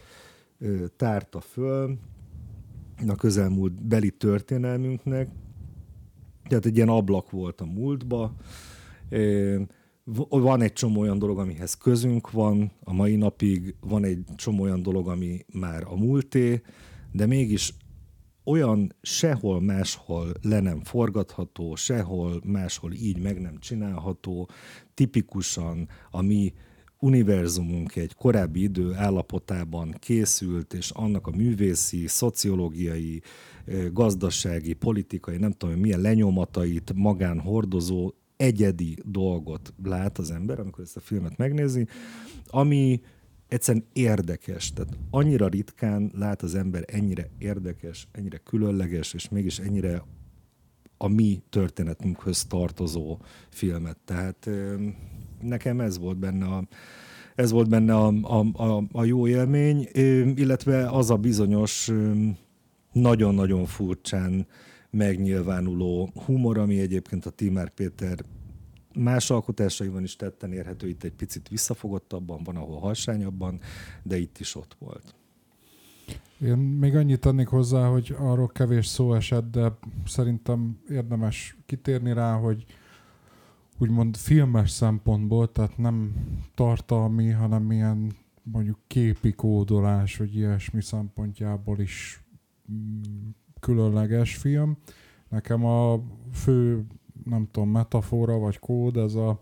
tárta föl a közelmúlt beli történelmünknek. Tehát egy ilyen ablak volt a múltba. Van egy csomó olyan dolog, amihez közünk van a mai napig, van egy csomó olyan dolog, ami már a múlté, de mégis olyan sehol máshol le nem forgatható, sehol máshol így meg nem csinálható, tipikusan a mi univerzumunk egy korábbi idő állapotában készült, és annak a művészi, szociológiai, gazdasági, politikai, nem tudom, milyen lenyomatait magán hordozó egyedi dolgot lát az ember, amikor ezt a filmet megnézi, ami egyszerűen érdekes. Tehát annyira ritkán lát az ember ennyire érdekes, ennyire különleges, és mégis ennyire a mi történetünkhöz tartozó filmet. Tehát nekem ez volt benne a, ez volt benne a, a, a, a jó élmény, illetve az a bizonyos nagyon-nagyon furcsán megnyilvánuló humor, ami egyébként a Timár Péter más alkotásaiban is tetten érhető, itt egy picit visszafogottabban, van, ahol halsányabban, de itt is ott volt. Én még annyit tennék hozzá, hogy arról kevés szó esett, de szerintem érdemes kitérni rá, hogy úgymond filmes szempontból, tehát nem tartalmi, hanem milyen mondjuk képi kódolás, vagy ilyesmi szempontjából is mm, különleges film. Nekem a fő nem tudom, metafora vagy kód, ez a,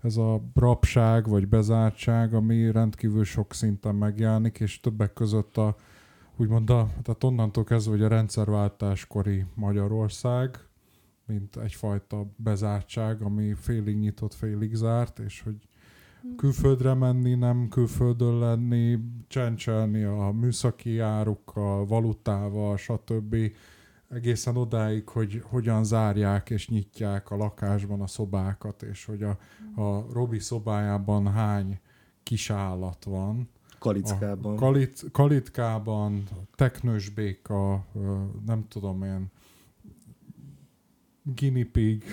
ez a rabság vagy bezártság, ami rendkívül sok szinten megjelenik, és többek között a, úgymond a, tehát onnantól kezdve, hogy a rendszerváltáskori Magyarország, mint egyfajta bezártság, ami félig nyitott, félig zárt, és hogy külföldre menni, nem külföldön lenni, csencselni a műszaki árukkal, valutával, stb egészen odáig, hogy hogyan zárják és nyitják a lakásban a szobákat, és hogy a, a Robi szobájában hány kis állat van. Kalickában. A kalit, kalitkában, teknősbéka, nem tudom én, guinea pig.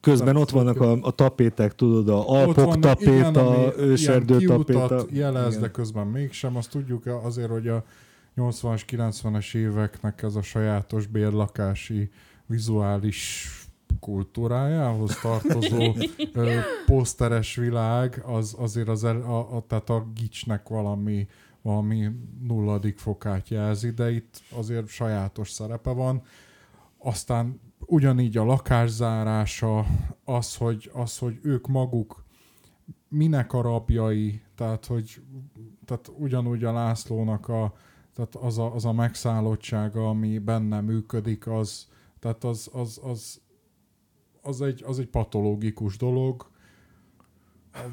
Közben ott vannak a, a tapétek, tudod, a alpok tapéta, őserdő tapéta. jelez, igen. de közben mégsem. Azt tudjuk azért, hogy a 80-as, 90-es éveknek ez a sajátos bérlakási vizuális kultúrájához tartozó ö, poszteres világ, az azért az el, a, a, tehát a gicsnek valami, valami nulladik fokát jelzi, de itt azért sajátos szerepe van. Aztán ugyanígy a lakászárása, az, hogy, az, hogy ők maguk minek a rabjai, tehát hogy tehát ugyanúgy a Lászlónak a, tehát az a, az a megszállottsága, ami benne működik, az, tehát az, az, az, az, egy, az egy patológikus dolog,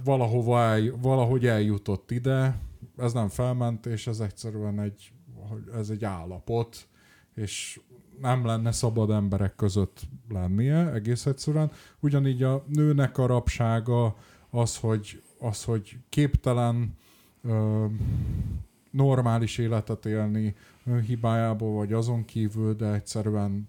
valahova el, valahogy eljutott ide, ez nem felmentés, ez egyszerűen egy, ez egy állapot, és nem lenne szabad emberek között lennie egész egyszerűen. Ugyanígy a nőnek a rabsága az, hogy, az, hogy képtelen ö, normális életet élni hibájából, vagy azon kívül, de egyszerűen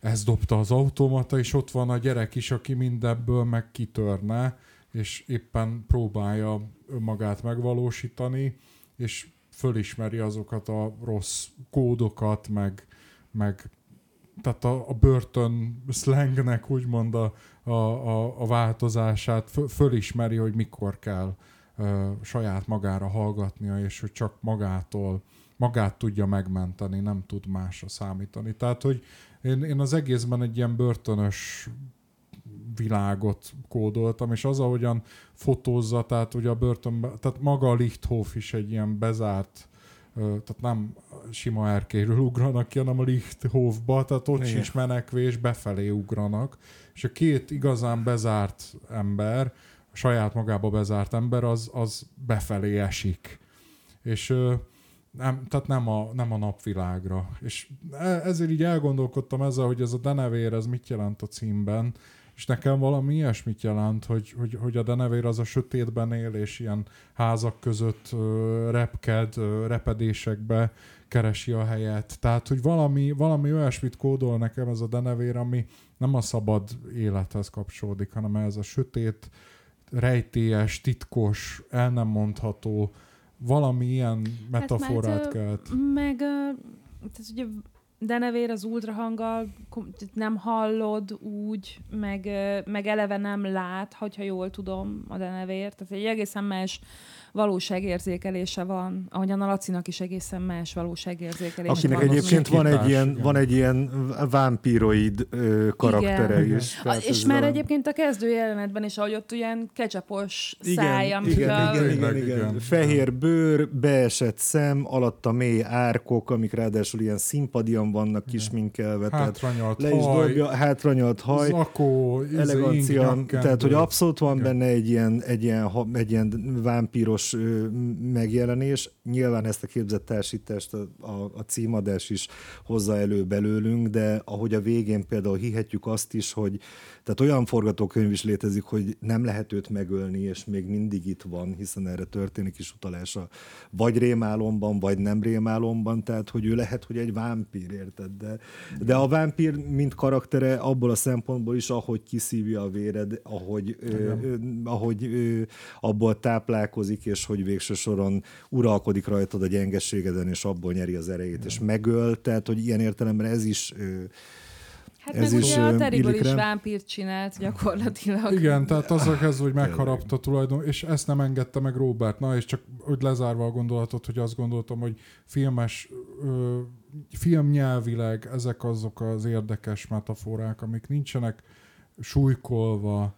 ez dobta az automata, és ott van a gyerek is, aki mindebből meg kitörne, és éppen próbálja önmagát megvalósítani, és fölismeri azokat a rossz kódokat, meg, meg tehát a, a börtön slangnek úgymond a, a, a, a változását fölismeri, hogy mikor kell ö, saját magára hallgatnia, és hogy csak magától, magát tudja megmenteni, nem tud másra számítani. Tehát, hogy én, én az egészben egy ilyen börtönös világot kódoltam, és az, ahogyan fotózza, tehát ugye a börtönben, tehát maga a Lichthof is egy ilyen bezárt, tehát nem sima erkéről ugranak ki, hanem a Lichthofba, tehát ott Igen. sincs menekvés, befelé ugranak, és a két igazán bezárt ember, saját magába bezárt ember, az, az befelé esik. És nem, tehát nem a, nem a napvilágra. És e- ezért így elgondolkodtam ezzel, hogy ez a denevér, ez mit jelent a címben, és nekem valami ilyesmit jelent, hogy, hogy, hogy a denevér az a sötétben él, és ilyen házak között ö, repked, ö, repedésekbe keresi a helyet. Tehát, hogy valami, valami olyasmit kódol nekem ez a denevér, ami nem a szabad élethez kapcsolódik, hanem ez a sötét, rejtélyes, titkos, el nem mondható, valami ilyen metaforát Hát, mert, kelt. Meg, tehát ugye denevér az ultrahanggal nem hallod úgy, meg, meg eleve nem lát, hogyha jól tudom a denevér. Tehát egy egészen más valóságérzékelése van, ahogyan a Lacinak is egészen más valóságérzékelése Akinek van. egyébként van egy ilyen, igen. van egy ilyen vámpíroid ö, karaktere Igen. is. A, és már valami- egyébként a kezdő jelenetben is, ahogy ott ilyen ketchupos igen, száj, igen, amikor igen, igen, Tényleg, igen, igen. Fehér bőr, beesett szem, alatta mély árkok, amik ráadásul ilyen színpadian vannak kisminkelve. Hátranyalt le is haj, dobja, hátranyalt haj. zakó, elegancia, tehát hogy abszolút van Igen. benne egy ilyen, egy ilyen, egy ilyen vámpíros ö, megjelenés. Nyilván ezt a képzett társítást a, a, a címadás is hozza elő belőlünk, de ahogy a végén például hihetjük azt is, hogy tehát olyan forgatókönyv is létezik, hogy nem lehet őt megölni, és még mindig itt van, hiszen erre történik is utalása. Vagy rémálomban, vagy nem rémálomban, tehát hogy ő lehet, hogy egy vámpír, érted? De, de a vámpír, mint karaktere, abból a szempontból is, ahogy kiszívja a véred, ahogy, ö, ö, ahogy ö, abból táplálkozik, és hogy végső soron uralkodik rajtad a gyengeségeden, és abból nyeri az erejét, és megöl, tehát hogy ilyen értelemben ez is ö, Hát Ez meg is, ugye a illik is vámpírt csinált gyakorlatilag. Igen, tehát azzal kezdve, hogy megharapta tulajdon, és ezt nem engedte meg Robert. Na, és csak hogy lezárva a gondolatot, hogy azt gondoltam, hogy filmes, ö, filmnyelvileg ezek azok az érdekes metaforák, amik nincsenek súlykolva,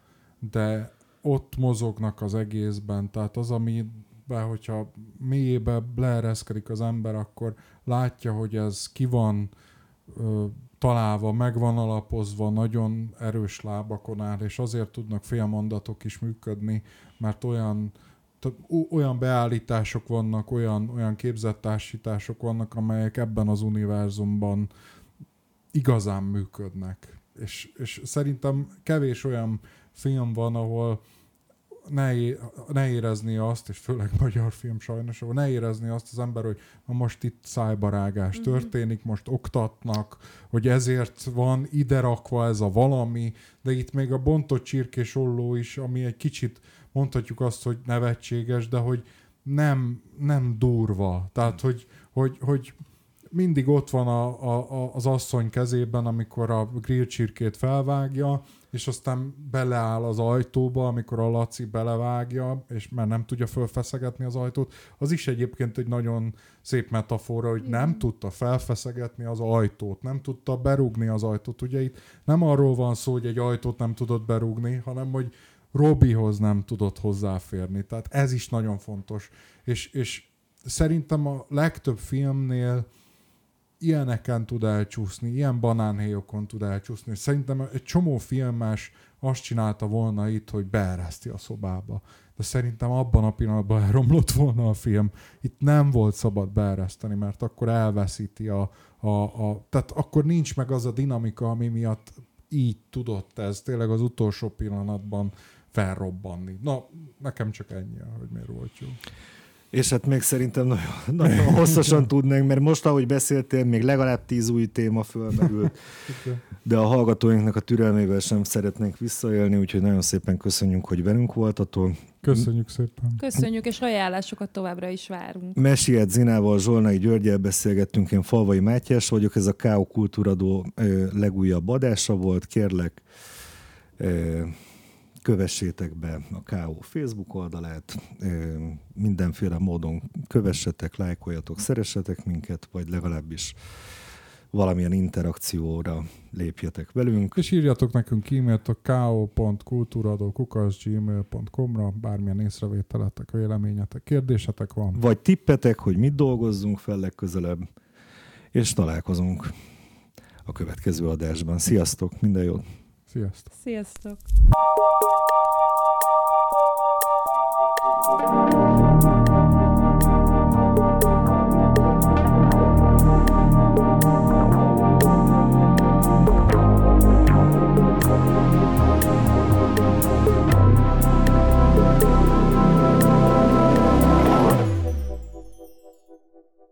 de ott mozognak az egészben. Tehát az, amiben, hogyha mélyébe leereszkedik az ember, akkor látja, hogy ez ki van ö, találva, meg van alapozva, nagyon erős lábakon áll, és azért tudnak félmondatok is működni, mert olyan olyan beállítások vannak, olyan, olyan képzett társítások vannak, amelyek ebben az univerzumban igazán működnek. És, és szerintem kevés olyan film van, ahol ne, é- ne érezni azt, és főleg magyar film sajnos, ahol ne érezni azt az ember, hogy na most itt szájbarágás Mhm. történik, most oktatnak, hogy ezért van ide rakva ez a valami, de itt még a bontott csirkés olló is, ami egy kicsit mondhatjuk azt, hogy nevetséges, de hogy nem, nem durva. Tehát, hogy, hogy, hogy mindig ott van a, a, a, az asszony kezében, amikor a grill csirkét felvágja, és aztán beleáll az ajtóba, amikor a Laci belevágja, és már nem tudja fölfeszegetni az ajtót. Az is egyébként egy nagyon szép metafora, hogy nem tudta felfeszegetni az ajtót, nem tudta berúgni az ajtót. Ugye itt nem arról van szó, hogy egy ajtót nem tudott berúgni, hanem hogy Robihoz nem tudott hozzáférni. Tehát ez is nagyon fontos. És, és szerintem a legtöbb filmnél ilyeneken tud elcsúszni, ilyen banánhéjokon tud elcsúszni. Szerintem egy csomó filmes azt csinálta volna itt, hogy beereszti a szobába. De szerintem abban a pillanatban elromlott volna a film. Itt nem volt szabad beereszteni, mert akkor elveszíti a, a, a... Tehát akkor nincs meg az a dinamika, ami miatt így tudott ez tényleg az utolsó pillanatban felrobbanni. Na, nekem csak ennyi, hogy miért volt jó. És hát még szerintem nagyon, nagyon hosszasan tudnánk, mert most, ahogy beszéltél, még legalább tíz új téma fölmerült, de a hallgatóinknak a türelmével sem szeretnénk visszaélni, úgyhogy nagyon szépen köszönjük, hogy velünk voltatok. Köszönjük szépen. Köszönjük, és ajánlásokat továbbra is várunk. Mesiet Zinával, Zsolnai Györgyel beszélgettünk, én Falvai Mátyás vagyok, ez a K.O. Kultúradó legújabb adása volt, kérlek, kövessétek be a K.O. Facebook oldalát, mindenféle módon kövessetek, lájkoljatok, szeressetek minket, vagy legalábbis valamilyen interakcióra lépjetek velünk. És írjatok nekünk e-mailt a ko.kultúradókukaszgmail.com-ra, bármilyen észrevételetek, véleményetek, kérdésetek van. Vagy tippetek, hogy mit dolgozzunk fel legközelebb, és találkozunk a következő adásban. Sziasztok, minden jót! Sziasztok! Sziasztok!